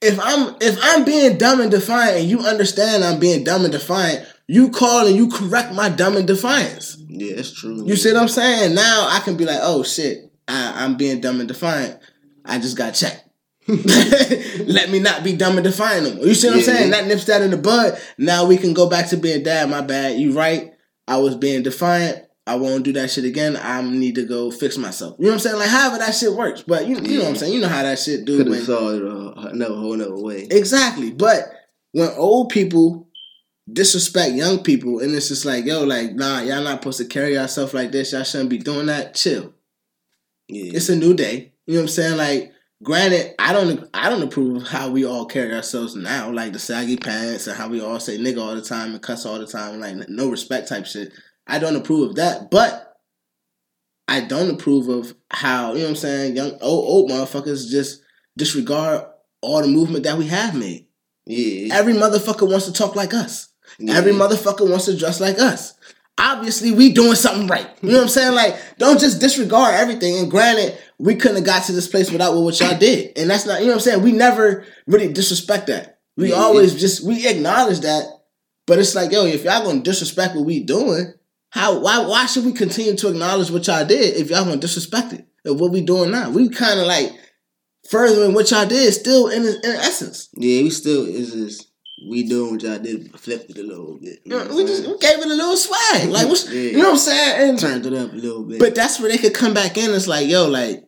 If I'm if I'm being dumb and defiant and you understand I'm being dumb and defiant, you call and you correct my dumb and defiance.
Yeah, that's true.
You see what I'm saying? Now I can be like, oh shit, I, I'm being dumb and defiant. I just got checked. Let me not be dumb and defiant no more. You see what I'm
Yeah.
saying? That nips that in the bud. Now we can go back to being dad. My bad. You right. I was being defiant. I won't do that shit again. I need to go fix myself. You know what I'm saying? Like however that shit works. But you, you know what I'm saying? You know how that shit do.
Could have saw it uh, another whole another way.
Exactly. But when old people disrespect young people and it's just like, yo, like, nah, y'all not supposed to carry yourself like this. Y'all shouldn't be doing that. Chill.
Yeah.
It's a new day. You know what I'm saying? Like, granted, I don't I don't approve of how we all carry ourselves now, like the saggy pants and how we all say nigga all the time and cuss all the time, like no respect type shit. I don't approve of that. But I don't approve of how, you know what I'm saying, young old old motherfuckers just disregard all the movement that we have made.
yeah.
Every motherfucker wants to talk like us.
Yeah.
Every motherfucker wants to dress like us. Obviously, we doing something right. You know what I'm saying? Like, don't just disregard everything. And granted, we couldn't have got to this place without what y'all did. And that's not, you know what I'm saying? We never really disrespect that. We
Yeah.
always just we acknowledge that. But it's like, yo, if y'all gonna disrespect what we doing, how why why should we continue to acknowledge what y'all did if y'all gonna disrespect it? Of what we doing now? We kind of like furthering what y'all did still in in essence.
Yeah, we still is we doing what y'all did, flipped it a little bit. You know
we just we gave it a little swag. Like what's
Yeah.
you know what I'm saying? And
turned it up a little bit.
but that's where they could come back in. And it's like, yo, like,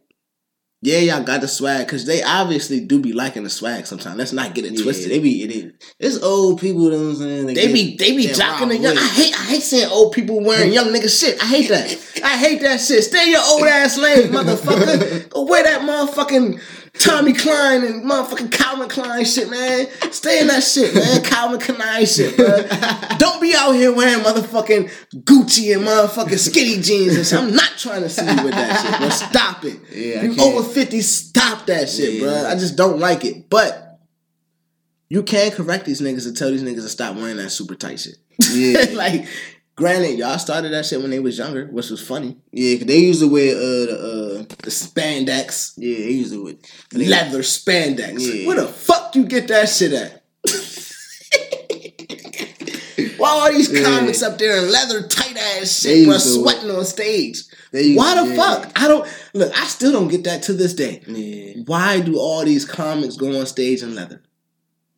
yeah, y'all got the swag because they obviously do be liking the swag sometimes. Let's not get it
yeah,
twisted.
they be it, it's old people. You know what I'm saying?
They
get-
be they be jocking the young. I hate I hate seeing old people wearing young nigga shit. I hate that. I hate that shit. Stay your old ass lane, motherfucker. Go wear that motherfucking Tommy Klein and motherfucking Calvin Klein shit, man. Stay in that shit, man. Calvin Klein shit, bro. Don't be out here wearing motherfucking Gucci and motherfucking skinny jeans and shit. I'm not trying to see you with that shit, bro. Stop it.
Yeah,
you over 50, stop that shit,
Yeah.
bro. I just don't like it. But you can correct these niggas and tell these niggas to stop wearing that super tight shit.
Yeah.
like, granted, y'all started that shit when they was younger, which was funny.
Yeah, cause they used to wear uh the uh
The spandex,
yeah they used to wear
leather spandex.
Yeah.
Where the fuck you get that shit at? Why all these
Yeah.
comics up there in leather tight ass shit, bro, sweating on stage?
Used
Why the
yeah.
fuck? I don't look. I still don't get that to this day.
Yeah.
Why do all these comics go on stage in leather?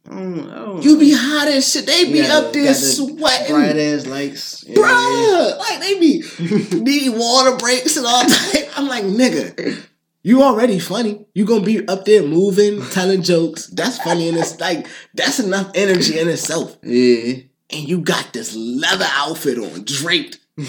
I don't, I don't
You oh. be hot as shit. They be
got
up there sweating.
bright ass lights. Yeah.
Bruh, like they be need water breaks and all that. I'm like, nigga, you already funny. You gonna be up there moving, telling jokes. That's funny and it's like that's enough energy in itself.
Yeah.
And you got this leather outfit on, draped. like,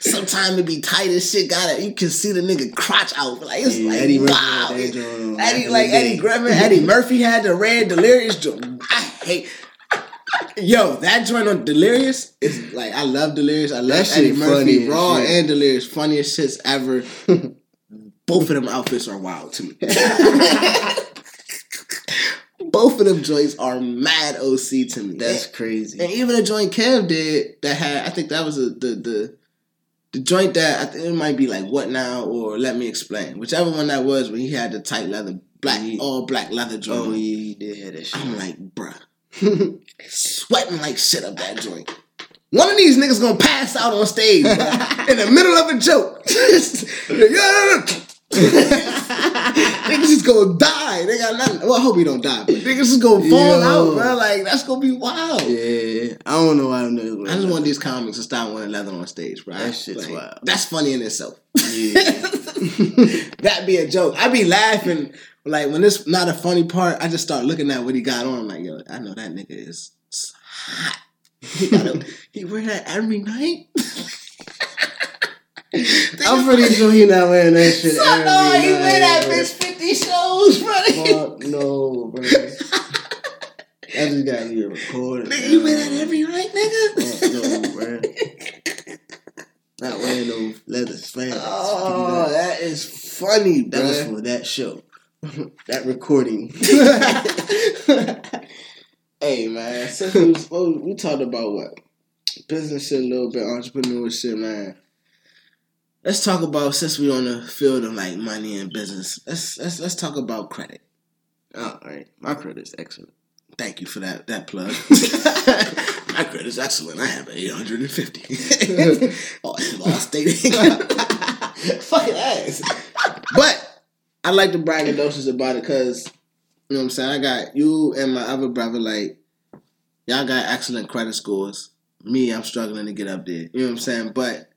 sometimes it be tight as shit. Got it. You can see the nigga crotch out. Like it's
Yeah,
like
Eddie
wow.
had that joint on back
Eddie like Eddie. Griffin, Eddie Murphy had the red delirious joint. I hate. Yo, that joint on Delirious is like I love Delirious. I love Eddie Murphy, Raw
shit.
and Delirious, funniest shits ever. Both of them outfits are wild to me. Both of them joints are mad OC to me.
That's crazy.
And even a joint Kev did that had, I think that was a, the the the joint that I think it might be like what now or let me explain, whichever one that was when he had the tight leather black
Yeah.
all black leather joint.
Oh yeah, he did have that shit.
I'm like, bruh, sweating like shit up that joint. One of these niggas gonna pass out on stage in the middle of a joke. niggas just gonna die. They got nothing. Well, I hope he don't die, but niggas just gonna fall out, bro. Like that's gonna be wild.
yeah, I don't know I don't know.
I just want these comics to stop wearing leather on stage, bro.
That shit's
Like,
wild.
That's funny in itself.
Yeah.
That'd be a joke. I'd be laughing like when it's not a funny part. I just start looking at what he got on. I'm like, yo, I know that nigga is hot. He, got a, he wear that every night.
I'm pretty sure he not wearing that shit
So
every
no, he
night,
wear that bitch fifty shows, bro.
Fuck no, bro. That just gotta be recorded.
Nigga, you wear that every night, nigga?
Fuck no, bro. Not wearing no leather spandex.
Oh, that is funny,
that was for that show. that recording.
Hey man, since we, we talked about what business shit a little bit, entrepreneur shit, man. Let's talk about since we're on the field of like money and business. Let's let's let's talk about credit.
All right, my credit's excellent.
Thank you for that that plug. My credit's excellent. I have eight hundred and fifty. oh, I lost state. Fucking ass. But I like to brag braggadocious about it because you know what I'm saying. I got you and my other brother like y'all got excellent credit scores. Me, I'm struggling to get up there. You know what I'm saying. But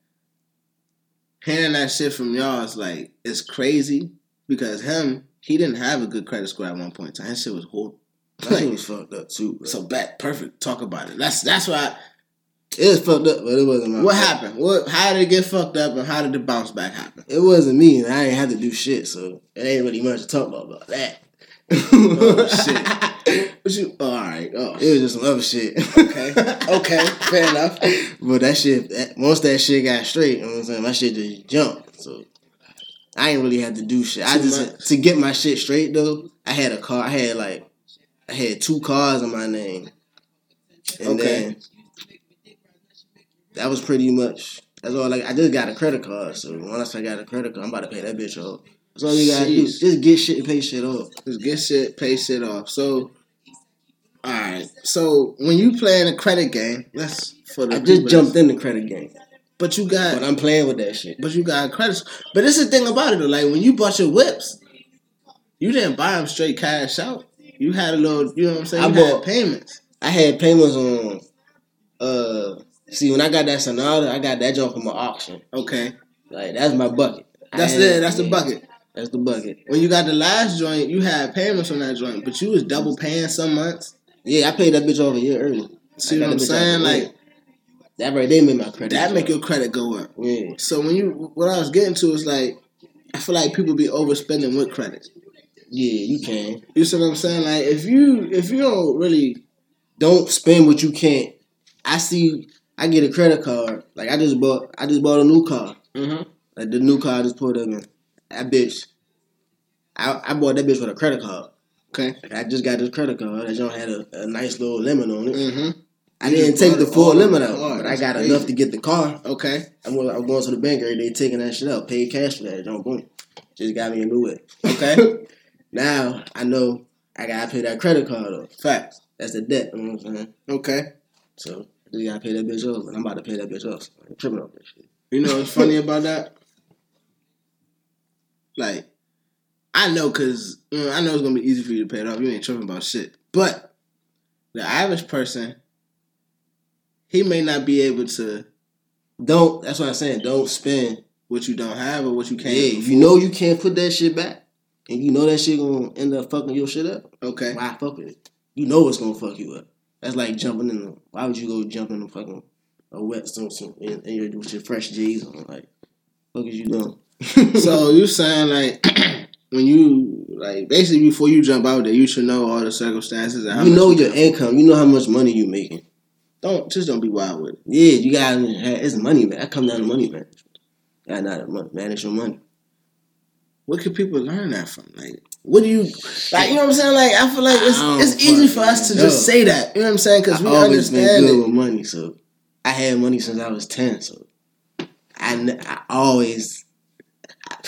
hearing that shit from y'all is like it's crazy because him he didn't have a good credit score at one point in time. His shit was horrible.
That shit was fucked up too. Bro.
So back, perfect. Talk about it. That's that's why.
it was fucked up, but it wasn't my
What
fault.
happened? What? How did it get fucked up, and how did the bounce back happen?
It wasn't me, and I ain't have to do shit, so it ain't really much to talk about about that.
Oh shit! You? Oh, all right. Oh,
It was just some other shit.
okay. Okay. Fair enough.
But that shit, that, once that shit got straight, you know what I'm saying, my shit just jumped. So I ain't really had to do shit. I just
much.
to get my shit straight though. I had a car. I had like, I had two cars in my name, and
Okay.
then that was pretty much. That's all. Like I just got a credit card, so once I got a credit card, I'm about to pay that bitch off. That's all you gotta do. Just get shit and pay shit off.
Just get shit, pay shit off. So, all right. So when you play in a credit game, let's for the
I just
people
jumped in the credit game,
But you got,
but I'm playing with that shit.
but you got credit. But this is the thing about it though. Like when you bought your whips, you didn't buy them straight cash out. You had a little. You know what I'm saying?
I
You had
bought-
payments.
I had payments on. Uh, see, when I got that Sonata, I got that jump from an auction.
Okay.
Like that's my bucket.
That's
had-
it. That's the bucket.
That's the bucket.
When you got the last joint, you had payments on that joint, but you was double paying some months.
Yeah, I paid that bitch off a year early.
See what I'm saying? Like
that right there made my credit.
that make your credit go up.
yeah.
So when you, what I was getting to is like, I feel like people be overspending with credit.
Yeah, you can.
You see what I'm saying? Like if you if you don't really,
Don't spend what you can't. I see. I get a credit card. Like I just bought. I just bought a new car.
mm-hmm.
Like the new car I just put up in. That bitch. I, I bought that bitch with a credit card.
Okay.
Like I just got this credit card. That joint had a, a nice little limit on it.
Mm-hmm.
I
You
didn't take the full limit out, but I got
crazy.
enough to get the car.
Okay.
I'm going, I'm going to the bank every day, taking that shit out, paid cash for that. Don't boom. Just got me a new whip.
Okay.
now I know I gotta pay that credit card off.
Facts.
That's the debt. You know what I'm saying?
Okay.
So I just gotta pay that bitch off, and I'm about to pay that bitch off. I'm tripping off that shit.
You know what's funny about that? Like, I know because you know, I know it's gonna be easy for you to pay it off. You ain't tripping about shit. But the average person, he may not be able to
Don't. That's what I'm saying. Don't spend.
what you don't have or what you can't.
if you know you can't put that shit back, and you know that shit gonna end up fucking your shit up,
Okay.
why fuck with it? You know it's gonna fuck you up. That's like jumping in the. Why would you go jump in the fucking a wet swimsuit and, and you're with your fresh J's on? Like, fuck is you doing?
So you saying like when you like basically before you jump out there, you should know all the circumstances and how
you know
you
your income. You know how much money you making.
don't just don't be wild with it.
Yeah, you got it's money, man. I come down to money management. Yeah, not money. Manage your money.
What can people learn that from? Like, what do you like? You know what I'm saying? Like, I feel like it's it's easy for us to just say that. You know what I'm saying? Because we
always been
understand
good
it.
with money, so I had money since I was ten. So I I always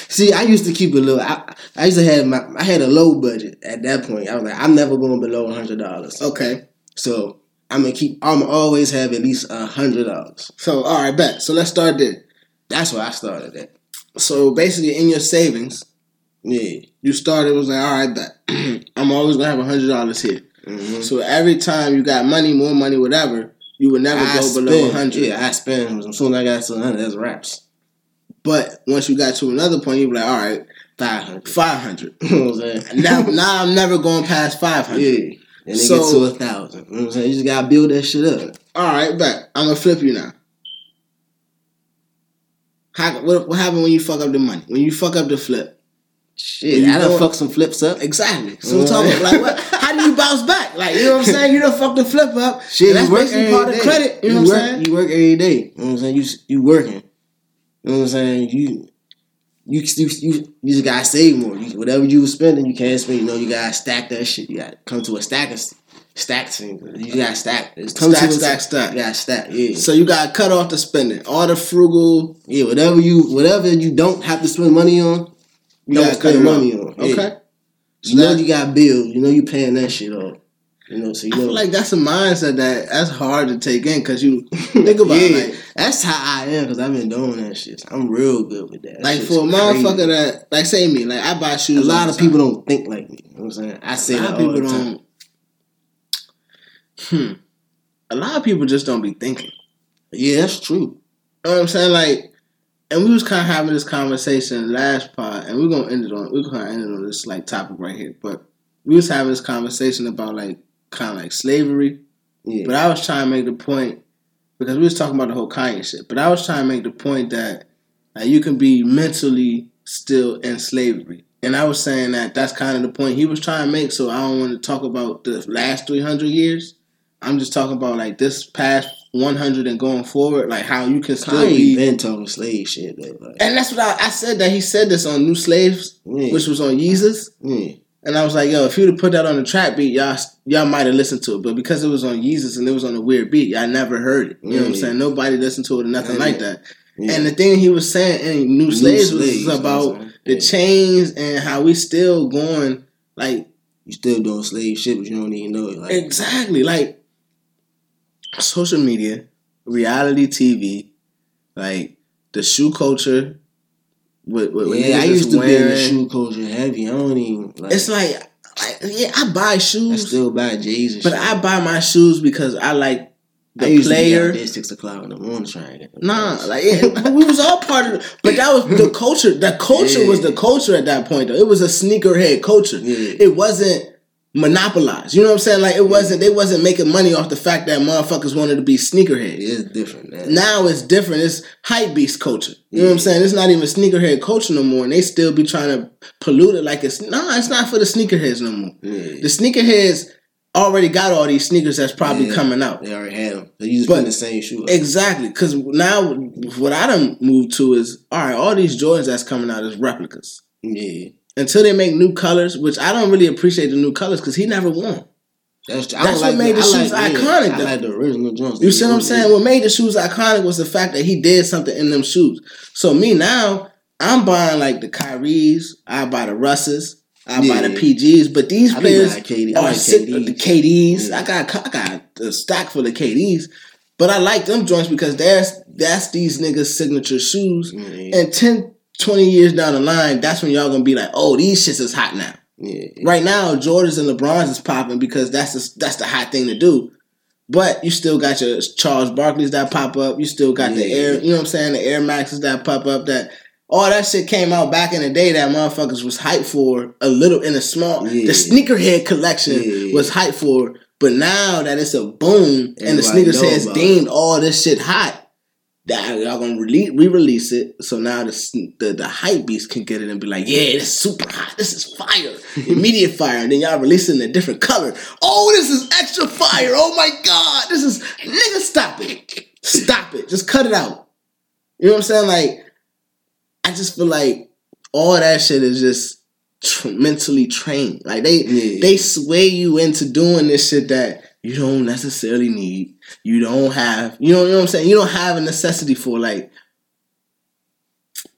see. I used to keep a little. I, I used to have my. I had a low budget at that point. I was like, I'm never going below a hundred dollars.
Okay,
So I'm gonna keep. I'm always have at least a hundred dollars.
so all right, bet. So let's start there.
That's where I started at.
So basically, in your savings,
Yeah.
you started was like, all right, bet. I'm always gonna have a hundred dollars here.
Mhm.
So every time you got money, more money, whatever, you would never
I
go
spend,
below a hundred.
Yeah, I spend. As soon as I got to 100, that's raps.
But once you got to another point, you be like, all right,
500.
five hundred.
you know what I'm saying?
now, now I'm never going past five hundred.
Yeah. And
So-
get to a thousand. You know what I'm saying? You just gotta build that shit up.
All right, but I'm gonna flip you now. How, what, what happened when you fuck up the money? When you fuck up the flip?
Shit, I done
going-
fuck some flips up.
Exactly. So talking about, like, what, how do you bounce back? Like, you know what I'm saying? You done fucked the flip up.
Shit,
that's
you work
basically part of
day.
credit. You know what
work,
I'm saying?
You work every day. You know what I'm saying? You you working. You know what I'm saying? You you you you, you just gotta save more. You, whatever you were spending, you can't spend. You know, you gotta stack that shit. You gotta come to a stack of stack thing. You gotta stack. It's come
Stack,
to
stack, stack.
You gotta stack. Yeah,
So you got to cut off the spending. All the frugal.
yeah. Whatever you whatever you don't have to spend money on, you
gotta
don't
cut
spend money
off.
on. Yeah.
Okay.
You know you got bills. You know you paying that shit off. You know, so you
I
know.
feel like that's a mindset that that's hard to take in because you think about it.
yeah,
Like,
that's how I am because I've been doing that shit. I'm real good with that. That
like for a
crazy.
motherfucker that, like, say me, like, I buy shoes.
a lot of people don't think like me. You know what I'm saying? I say
a lot of
all
people don't. Hmm. A lot of people just don't be thinking.
Yeah, that's true.
You know what I'm saying? Like, and we was kind of having this conversation last part, and we're gonna end it on we're gonna end it on this like topic right here. But we was having this conversation about like kind of like slavery.
Yeah,
But I was trying to make the point because we was talking about the whole Kanye shit. But I was trying to make the point that like, you can be mentally still in slavery. And I was saying that that's kind of the point he was trying to make. So I don't want to talk about the last 300 years. I'm just talking about like this past 100 and going forward, like how you can still
Kanye
be.
been talking slave shit. Like,
And that's what I, I said that he said this on New Slaves,
yeah,
which was on Yeezus.
yeah.
And I was like, yo, if you'd have put that on the trap beat, y'all y'all might have listened to it. But because it was on Yeezus and it was on a weird beat, y'all never heard it. You know what I'm
mm.
saying? Nobody listened to it or nothing
Yeah.
like that.
yeah.
And the thing he was saying in New Slaves was
Slaves, you
about the chains and how we still going like
you still doing slave shit, but you don't even know it. Like,
exactly like social media, reality TV, like the shoe culture.
Yeah, I used to be in the shoe culture heavy. I don't even. Like,
It's like, like yeah, I buy
I
shoes,
still buy J's
but
shit.
I buy my shoes because I like the
I used
player.
to six o'clock in the morning trying to
Nah,
clothes.
like it, we was all part of it. But that was the culture. The culture was the culture at that point. Though it was a sneakerhead culture.
Yeah.
It wasn't monopolized. You know what I'm saying? Like it wasn't. They wasn't making money off the fact that motherfuckers wanted to be sneakerheads.
it's different now.
Now it's different. It's hype beast culture. You know what I'm saying? It's not even sneakerhead culture no more, and they still be trying to pollute it like it's nah. It's not for the sneakerheads no more.
Yeah.
The sneakerheads already got all these sneakers that's probably
Yeah.
coming out.
They already had them. They just
But-
the same shoe. up.
Exactly, because now what I done moved to is all right. All these Jordans that's coming out is replicas,
yeah.
Until they make new colors, which I don't really appreciate the new colors because he never won.
That's, I
That's what made the
I
shoes
like,
iconic,
I
though.
like the original Jones.
You see what I'm saying? What made the shoes iconic was the fact that he did something in them shoes. So me now, I'm buying like the Kyries, I buy the Russes, I buy the PGs, but these
I
players
buying KD. I
are
like KDs.
the KDs.
Yeah.
I got I got a stack full of KDs, but I like them joints because that's that's these niggas' signature shoes.
Yeah,
And 10, 20 years down the line, that's when y'all gonna be like, oh, these shits is hot now.
yeah.
Right now, Jordans and LeBrons is popping because that's the, that's the hot thing to do. But you still got your Charles Barkley's that pop up. You still got the Air, you know what I'm saying? The Air Maxes that pop up. That all that shit came out back in the day that motherfuckers was hyped for a little in a small.
Yeah.
The sneakerhead collection
Yeah.
was hyped for. But now that it's a boom and the
Everybody
sneakers has
about
deemed all this shit hot, that y'all gonna release, re-release it. So now the, the the hype beast can get it and be like, yeah, this is super hot. This is fire, immediate fire. And then y'all release it in a different color. Oh, this is extra fire. Oh my god, this is nigga. Stop it, stop it. Just cut it out. You know what I'm saying? Like, I just feel like all that shit is just tr- mentally trained. Like they
Yeah.
they sway you into doing this shit that you don't necessarily need. You don't have. You know, you know what I'm saying? You don't have a necessity for like.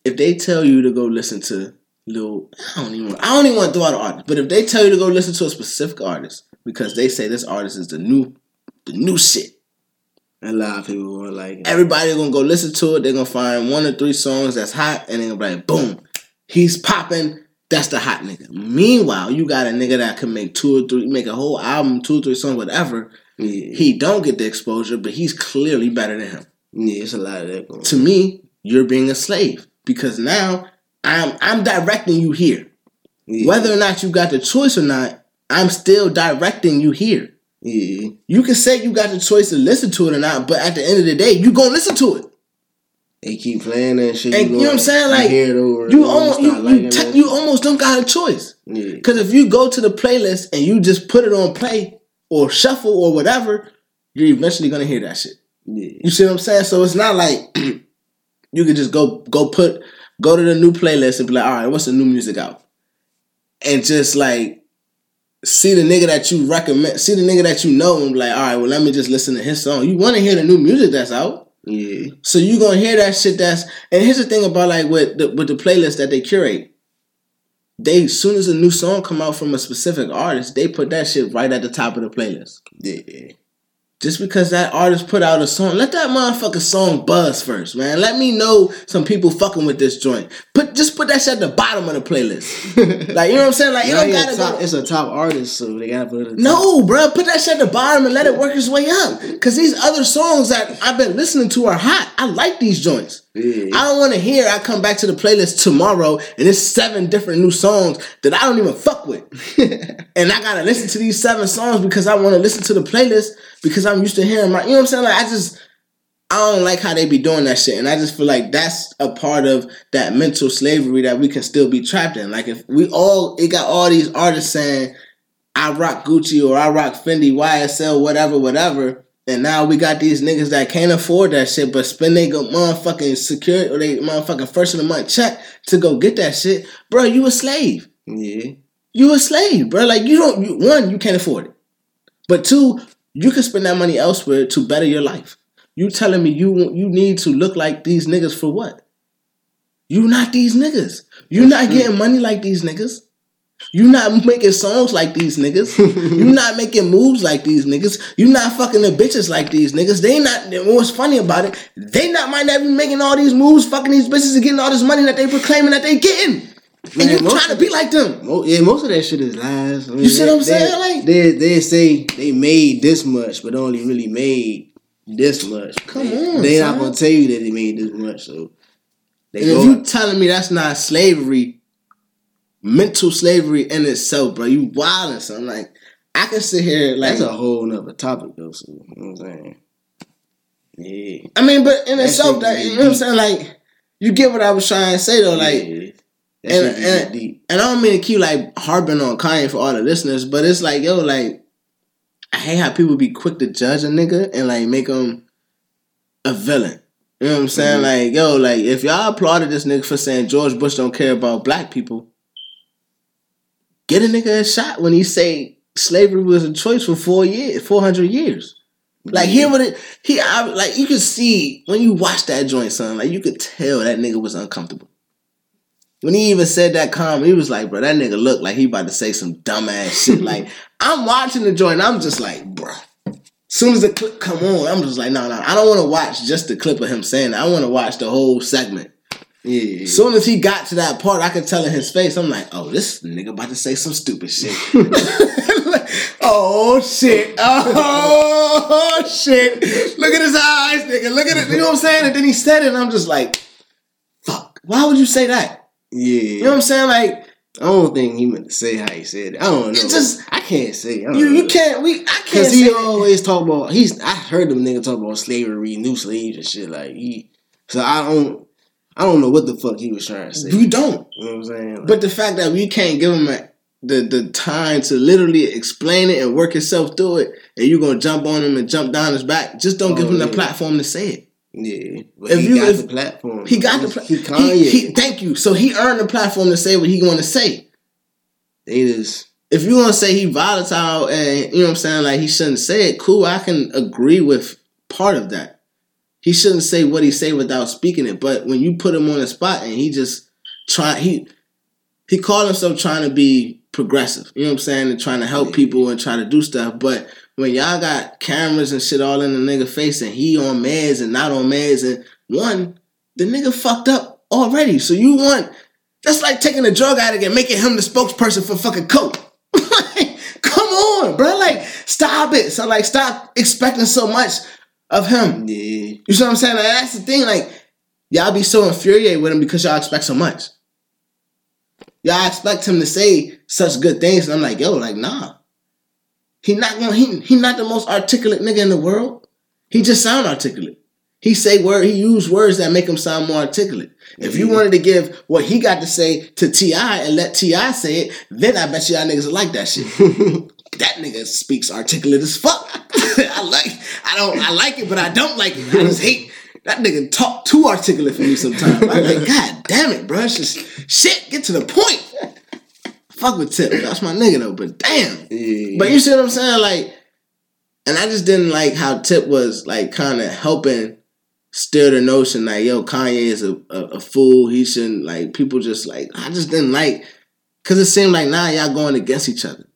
If they tell you to go listen to little, I don't even. I don't even want to throw out an artist, but if they tell you to go listen to a specific artist because they say this artist is the new, the new shit,
A lot of people were like,
everybody gonna go listen to it. They're gonna find one or three songs that's hot, and they're gonna be like, boom, he's popping. That's the hot nigga. Meanwhile, you got a nigga that can make two or three, make a whole album, two or three songs, whatever.
yeah,
He don't get the exposure, but he's clearly better than him.
yeah, it's a lot of that going.
To me, you're being a slave because now I'm I'm directing you here.
Yeah.
Whether or not you got the choice or not, I'm still directing you here.
yeah,
You can say you got the choice to listen to it or not, but at the end of the day, you gonna listen to it.
They keep playing that shit.
And you know what I'm saying?
you
Like,
over.
You almost you you, te- you almost don't got a choice.
Yeah,
Because if you go to the playlist and you just put it on play or shuffle or whatever, you're eventually gonna hear that shit.
yeah,
You see what I'm saying? So it's not like you could just go go put go to the new playlist and be like, all right, what's the new music out? And just like see the nigga that you recommend, see the nigga that you know, and be like, all right, well, let me just listen to his song. You want to hear the new music that's out,
yeah,
so you gonna hear that shit. That's and here's the thing about like with the with the playlist that they curate. They soon as a new song come out from a specific artist, they put that shit right at the top of the playlist.
yeah.
Just because that artist put out a song, let that motherfucking song buzz first, man. Let me know some people fucking with this joint. Put just put that shit at the bottom of the playlist. like you know what I'm saying? Like it
Now
don't gotta
top-
go.
It's a top artist, so they gotta put it. at the top.
No, bro, put that shit at the bottom and let it work its way up. Cause these other songs that I've been listening to are hot. I like these joints.
Yeah.
I don't want to hear. I come back to the playlist tomorrow and it's seven different new songs that I don't even fuck with, and I gotta listen to these seven songs because I want to listen to the playlist because I'm used to hearing my. You know what I'm saying? Like I just. I don't like how they be doing that shit, and I just feel like that's a part of that mental slavery that we can still be trapped in. Like if we all, it got all these artists saying, "I rock Gucci" or "I rock Fendi," YSL, whatever, whatever, and now we got these niggas that can't afford that shit, but spend they go motherfucking security or they motherfucking first of the month check to go get that shit, bro. You a slave.
Yeah,
You a slave, bro. Like you don't. You, one, you can't afford it, but two, you can spend that money elsewhere to better your life. You telling me you you need to look like these niggas for what? You not these niggas. You not getting money like these niggas. You not making songs like these niggas. You're not making moves like these niggas. You're not fucking the bitches like these niggas. They not. What's funny about it? They not might not be making all these moves, fucking these bitches, and getting all this money that they proclaiming that they getting. And
Man,
you trying to be like them.
Yeah, most of that shit is lies. I mean,
You see what I'm
they-
saying? Like-
they they say they made this much, but only really made this much.
Come
they,
on,
they
son.
not gonna tell you that they made this much. So they
And if you telling me that's not slavery, mental slavery in itself, bro, you wilding something. Like I can sit here like
that's a whole nother topic though. So you know what I'm saying? Yeah.
I mean, but in
That
itself, that you know what I'm saying, like you get what I was trying to say though, like.
yeah.
and-
That shit be
and-
deep.
And I don't mean to keep like harping on Kanye for all the listeners, but it's like, yo, like, I hate how people be quick to judge a nigga and like make him a villain. You know what I'm saying?
Mhm.
Like, yo, like if y'all applauded this nigga for saying George Bush don't care about black people, get a nigga a shot when he say slavery was a choice for four years, four hundred years. Like hear what it he I, like you could see when you watch that joint, son. Like you could tell that nigga was uncomfortable. When he even said that comment, he was like, "Bro, that nigga looked like he about to say some dumbass shit." like I'm watching the joint, I'm just like, "Bro." As soon as the clip come on, I'm just like, "No, no, I don't want to watch just the clip of him saying. That. I want to watch the whole segment."
Yeah.
Soon as he got to that part, I could tell in his face. I'm like, "Oh, this nigga about to say some stupid shit." oh shit! Oh shit! Look at his eyes, nigga. Look at it. You know what I'm saying? And then he said it, and I'm just like, "Fuck! Why would you say that?"
yeah.
You know what I'm saying? Like,
I don't think he meant to say how he said it. I don't know.
It just-
I can't say. I don't
you you can't. We I can't
Cause
say.
he always talk about he's I heard them nigga talk about slavery, new slaves and shit like he. So I don't I don't know what the fuck he was trying to say.
you don't.
You know what I'm saying? Like,
But the fact that we can't give him a, the the time to literally explain it and work himself through it, and you're gonna jump on him and jump down his back, just don't
Oh,
give him the platform to say it.
yeah,
if
he
you-
got
if-
the platform.
He got the platform.
he
he, he- Thank you. So he earned the platform to say what he want to say.
they just
If you want to say he volatile and you know what I'm saying, like he shouldn't say it, cool. I can agree with part of that. He shouldn't say what he say without speaking it. But when you put him on the spot and he just try he he called himself trying to be progressive. You know what I'm saying, and trying to help people and try to do stuff. But when y'all got cameras and shit all in the nigga face and he on meds and not on meds and one, the nigga fucked up already. So you want that's like taking a drug addict and making him the spokesperson for fucking coke. like, come on, bro. Like, stop it. So like stop expecting so much of him.
yeah.
You see what I'm saying? Like, that's the thing. Like, y'all be so infuriated with him because y'all expect so much. Y'all expect him to say such good things, and I'm like, yo, like, nah. He not gonna he he not the most articulate nigga in the world. He just sound articulate. He say word he use words that make him sound more articulate. If you wanted to give what he got to say to T.I. and let T.I. say it, then I bet you y'all niggas would like that shit. that nigga speaks articulate as fuck. I like I don't I like it, but I don't like it. I just hate that nigga talk too articulate for me sometimes. I'm like, God damn it, bro. It's just shit, get to the point. Fuck with Tip. That's my nigga though, but damn.
yeah.
But you see what I'm saying? Like, and I just didn't like how Tip was like kind of helping steer the notion like, yo, Kanye is a, a, a fool. He shouldn't like people just like I just didn't like because it seemed like now y'all going against each other.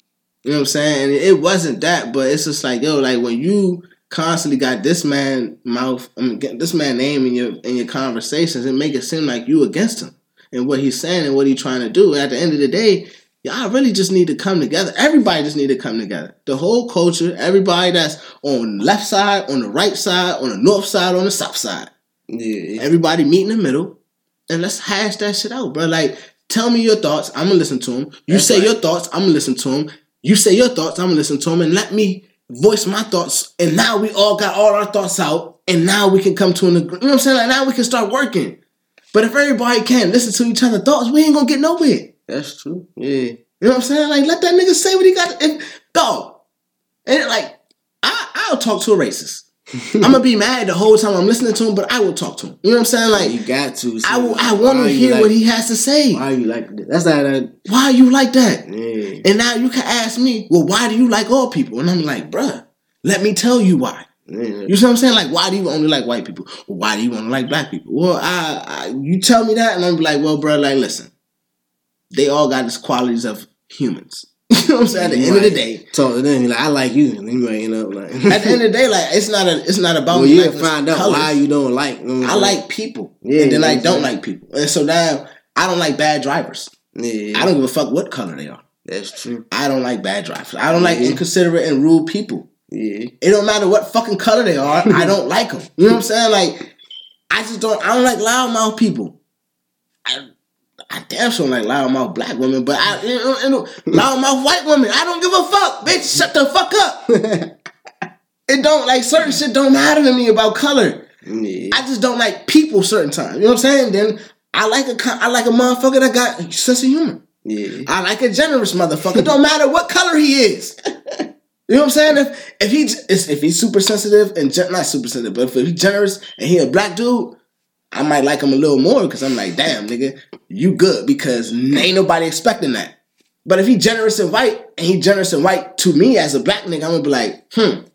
You know what I'm saying? And it wasn't that, but it's just like, yo, like when you constantly got this man mouth, I mean, get this man name in your in your conversations, it make it seem like you against him and what he's saying and what he's trying to do. At the end of the day, y'all really just need to come together. Everybody just need to come together. The whole culture, everybody that's on the left side, on the right side, on the north side, on the south side.
yeah.
Everybody meet in the middle and let's hash that shit out, bro. Like, tell me your thoughts. I'm gonna listen to them. You
That's
say
right.
your thoughts. I'm gonna listen to them. You say your thoughts. I'm gonna listen to them, and let me voice my thoughts. And now we all got all our thoughts out, and now we can come to an agreement. You know what I'm saying? Like now we can start working. But if everybody can listen to each other's thoughts, we ain't gonna get nowhere.
That's true. Yeah.
You know what I'm saying? Like let that nigga say what he got. If, dog, and like I, I'll talk to a racist. I'm gonna be mad the whole time I'm listening to him, but I will talk to him. You know what I'm saying? Like
you got to.
I, will- I want to hear
like-
what he has to say.
Why you like that? That's not that.
Why you like that?
Yeah.
And now you can ask me, well, why do you like all people? And I'm like, bruh, let me tell you why.
yeah.
You see what I'm saying? Like, why do you only like white people? Why do you want to like black people? Well, I, I you tell me that, and I'm like, well, bruh, like, listen, they all got these qualities of humans. you know what I'm saying? At the end of the day,
to them. Like I like you, and then you end up like.
at the end of the day, like, it's not a, it's not about
well, you
liking
find out
colors.
why you don't like. you know
I like people,
Yeah,
and then I don't like people, and so now I don't like bad drivers.
Yeah,
I don't give a fuck what color they are.
That's true.
I don't like bad drivers. I don't like
Mhm.
inconsiderate and rude people.
Yeah,
It don't matter what fucking color they are. I don't like them. You know what I'm saying? Like, I just don't. I don't like loudmouth people. I, I damn sure like loudmouth black women, but I you know, you know, loudmouth white women. I don't give a fuck, bitch. Shut the fuck up. it don't like certain shit don't matter to me about color.
yeah.
I just don't like people certain times. You know what I'm saying? Then I like a I like a motherfucker that got sense of humor.
yeah.
I like a generous motherfucker. Don't matter what color he is. You know what I'm saying? If if he if he's super sensitive and not super sensitive, but if he's generous and he a black dude, I might like him a little more because I'm like, damn, nigga, you good because ain't nobody expecting that. But if he generous and white, and he generous and white to me as a black nigga, I'm gonna be like, hmm,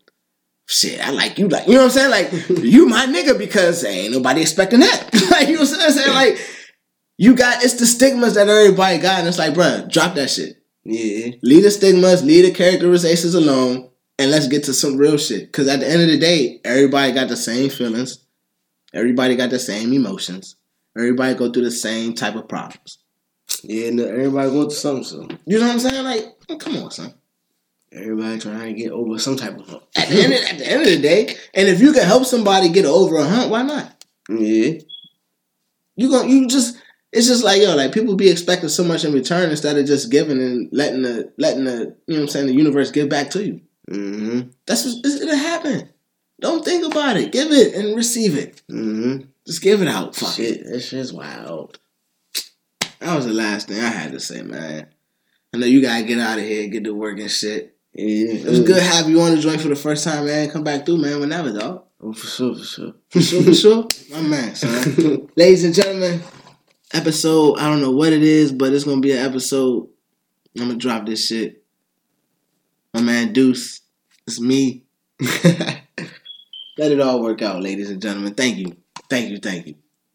shit, I like you, like you know what I'm saying? Like you my nigga because ain't nobody expecting that. like you know what I'm saying? Like you got it's the stigmas that everybody got, and it's like, bruh, drop that shit.
Yeah.
Leave the stigmas, leave the characterizations alone, and let's get to some real shit. Cause at the end of the day, everybody got the same feelings, everybody got the same emotions, everybody go through the same type of problems.
Yeah, no, everybody going through something, so
You know what I'm saying? Like, oh, come on, son.
everybody trying to get over some type of hump.
At the end, of, at the end of the day, and if you can help somebody get over a hump, why not?
Yeah.
You going you just it's just like yo, like people be expecting so much in return instead of just giving and letting the letting the you know what I'm saying the universe give back to you.
Mm-hmm.
That's what it'll happen. Don't think about it. Give it and receive it.
Mm-hmm.
Just give it out. Fuck it.
Shit, that shit's wild.
That was the last thing I had to say, man. I know you gotta get out of here, get to work and shit.
Yeah.
It was good having you on the joint for the first time, man. Come back through, man, whenever, dog.
Oh, for sure, for sure.
For sure, for sure. My man, son. Ladies and gentlemen, episode, I don't know what it is, but it's gonna be an episode. I'm gonna drop this shit. My man Deuce. It's me. Let it all work out, ladies and gentlemen. Thank you. Thank you, thank you.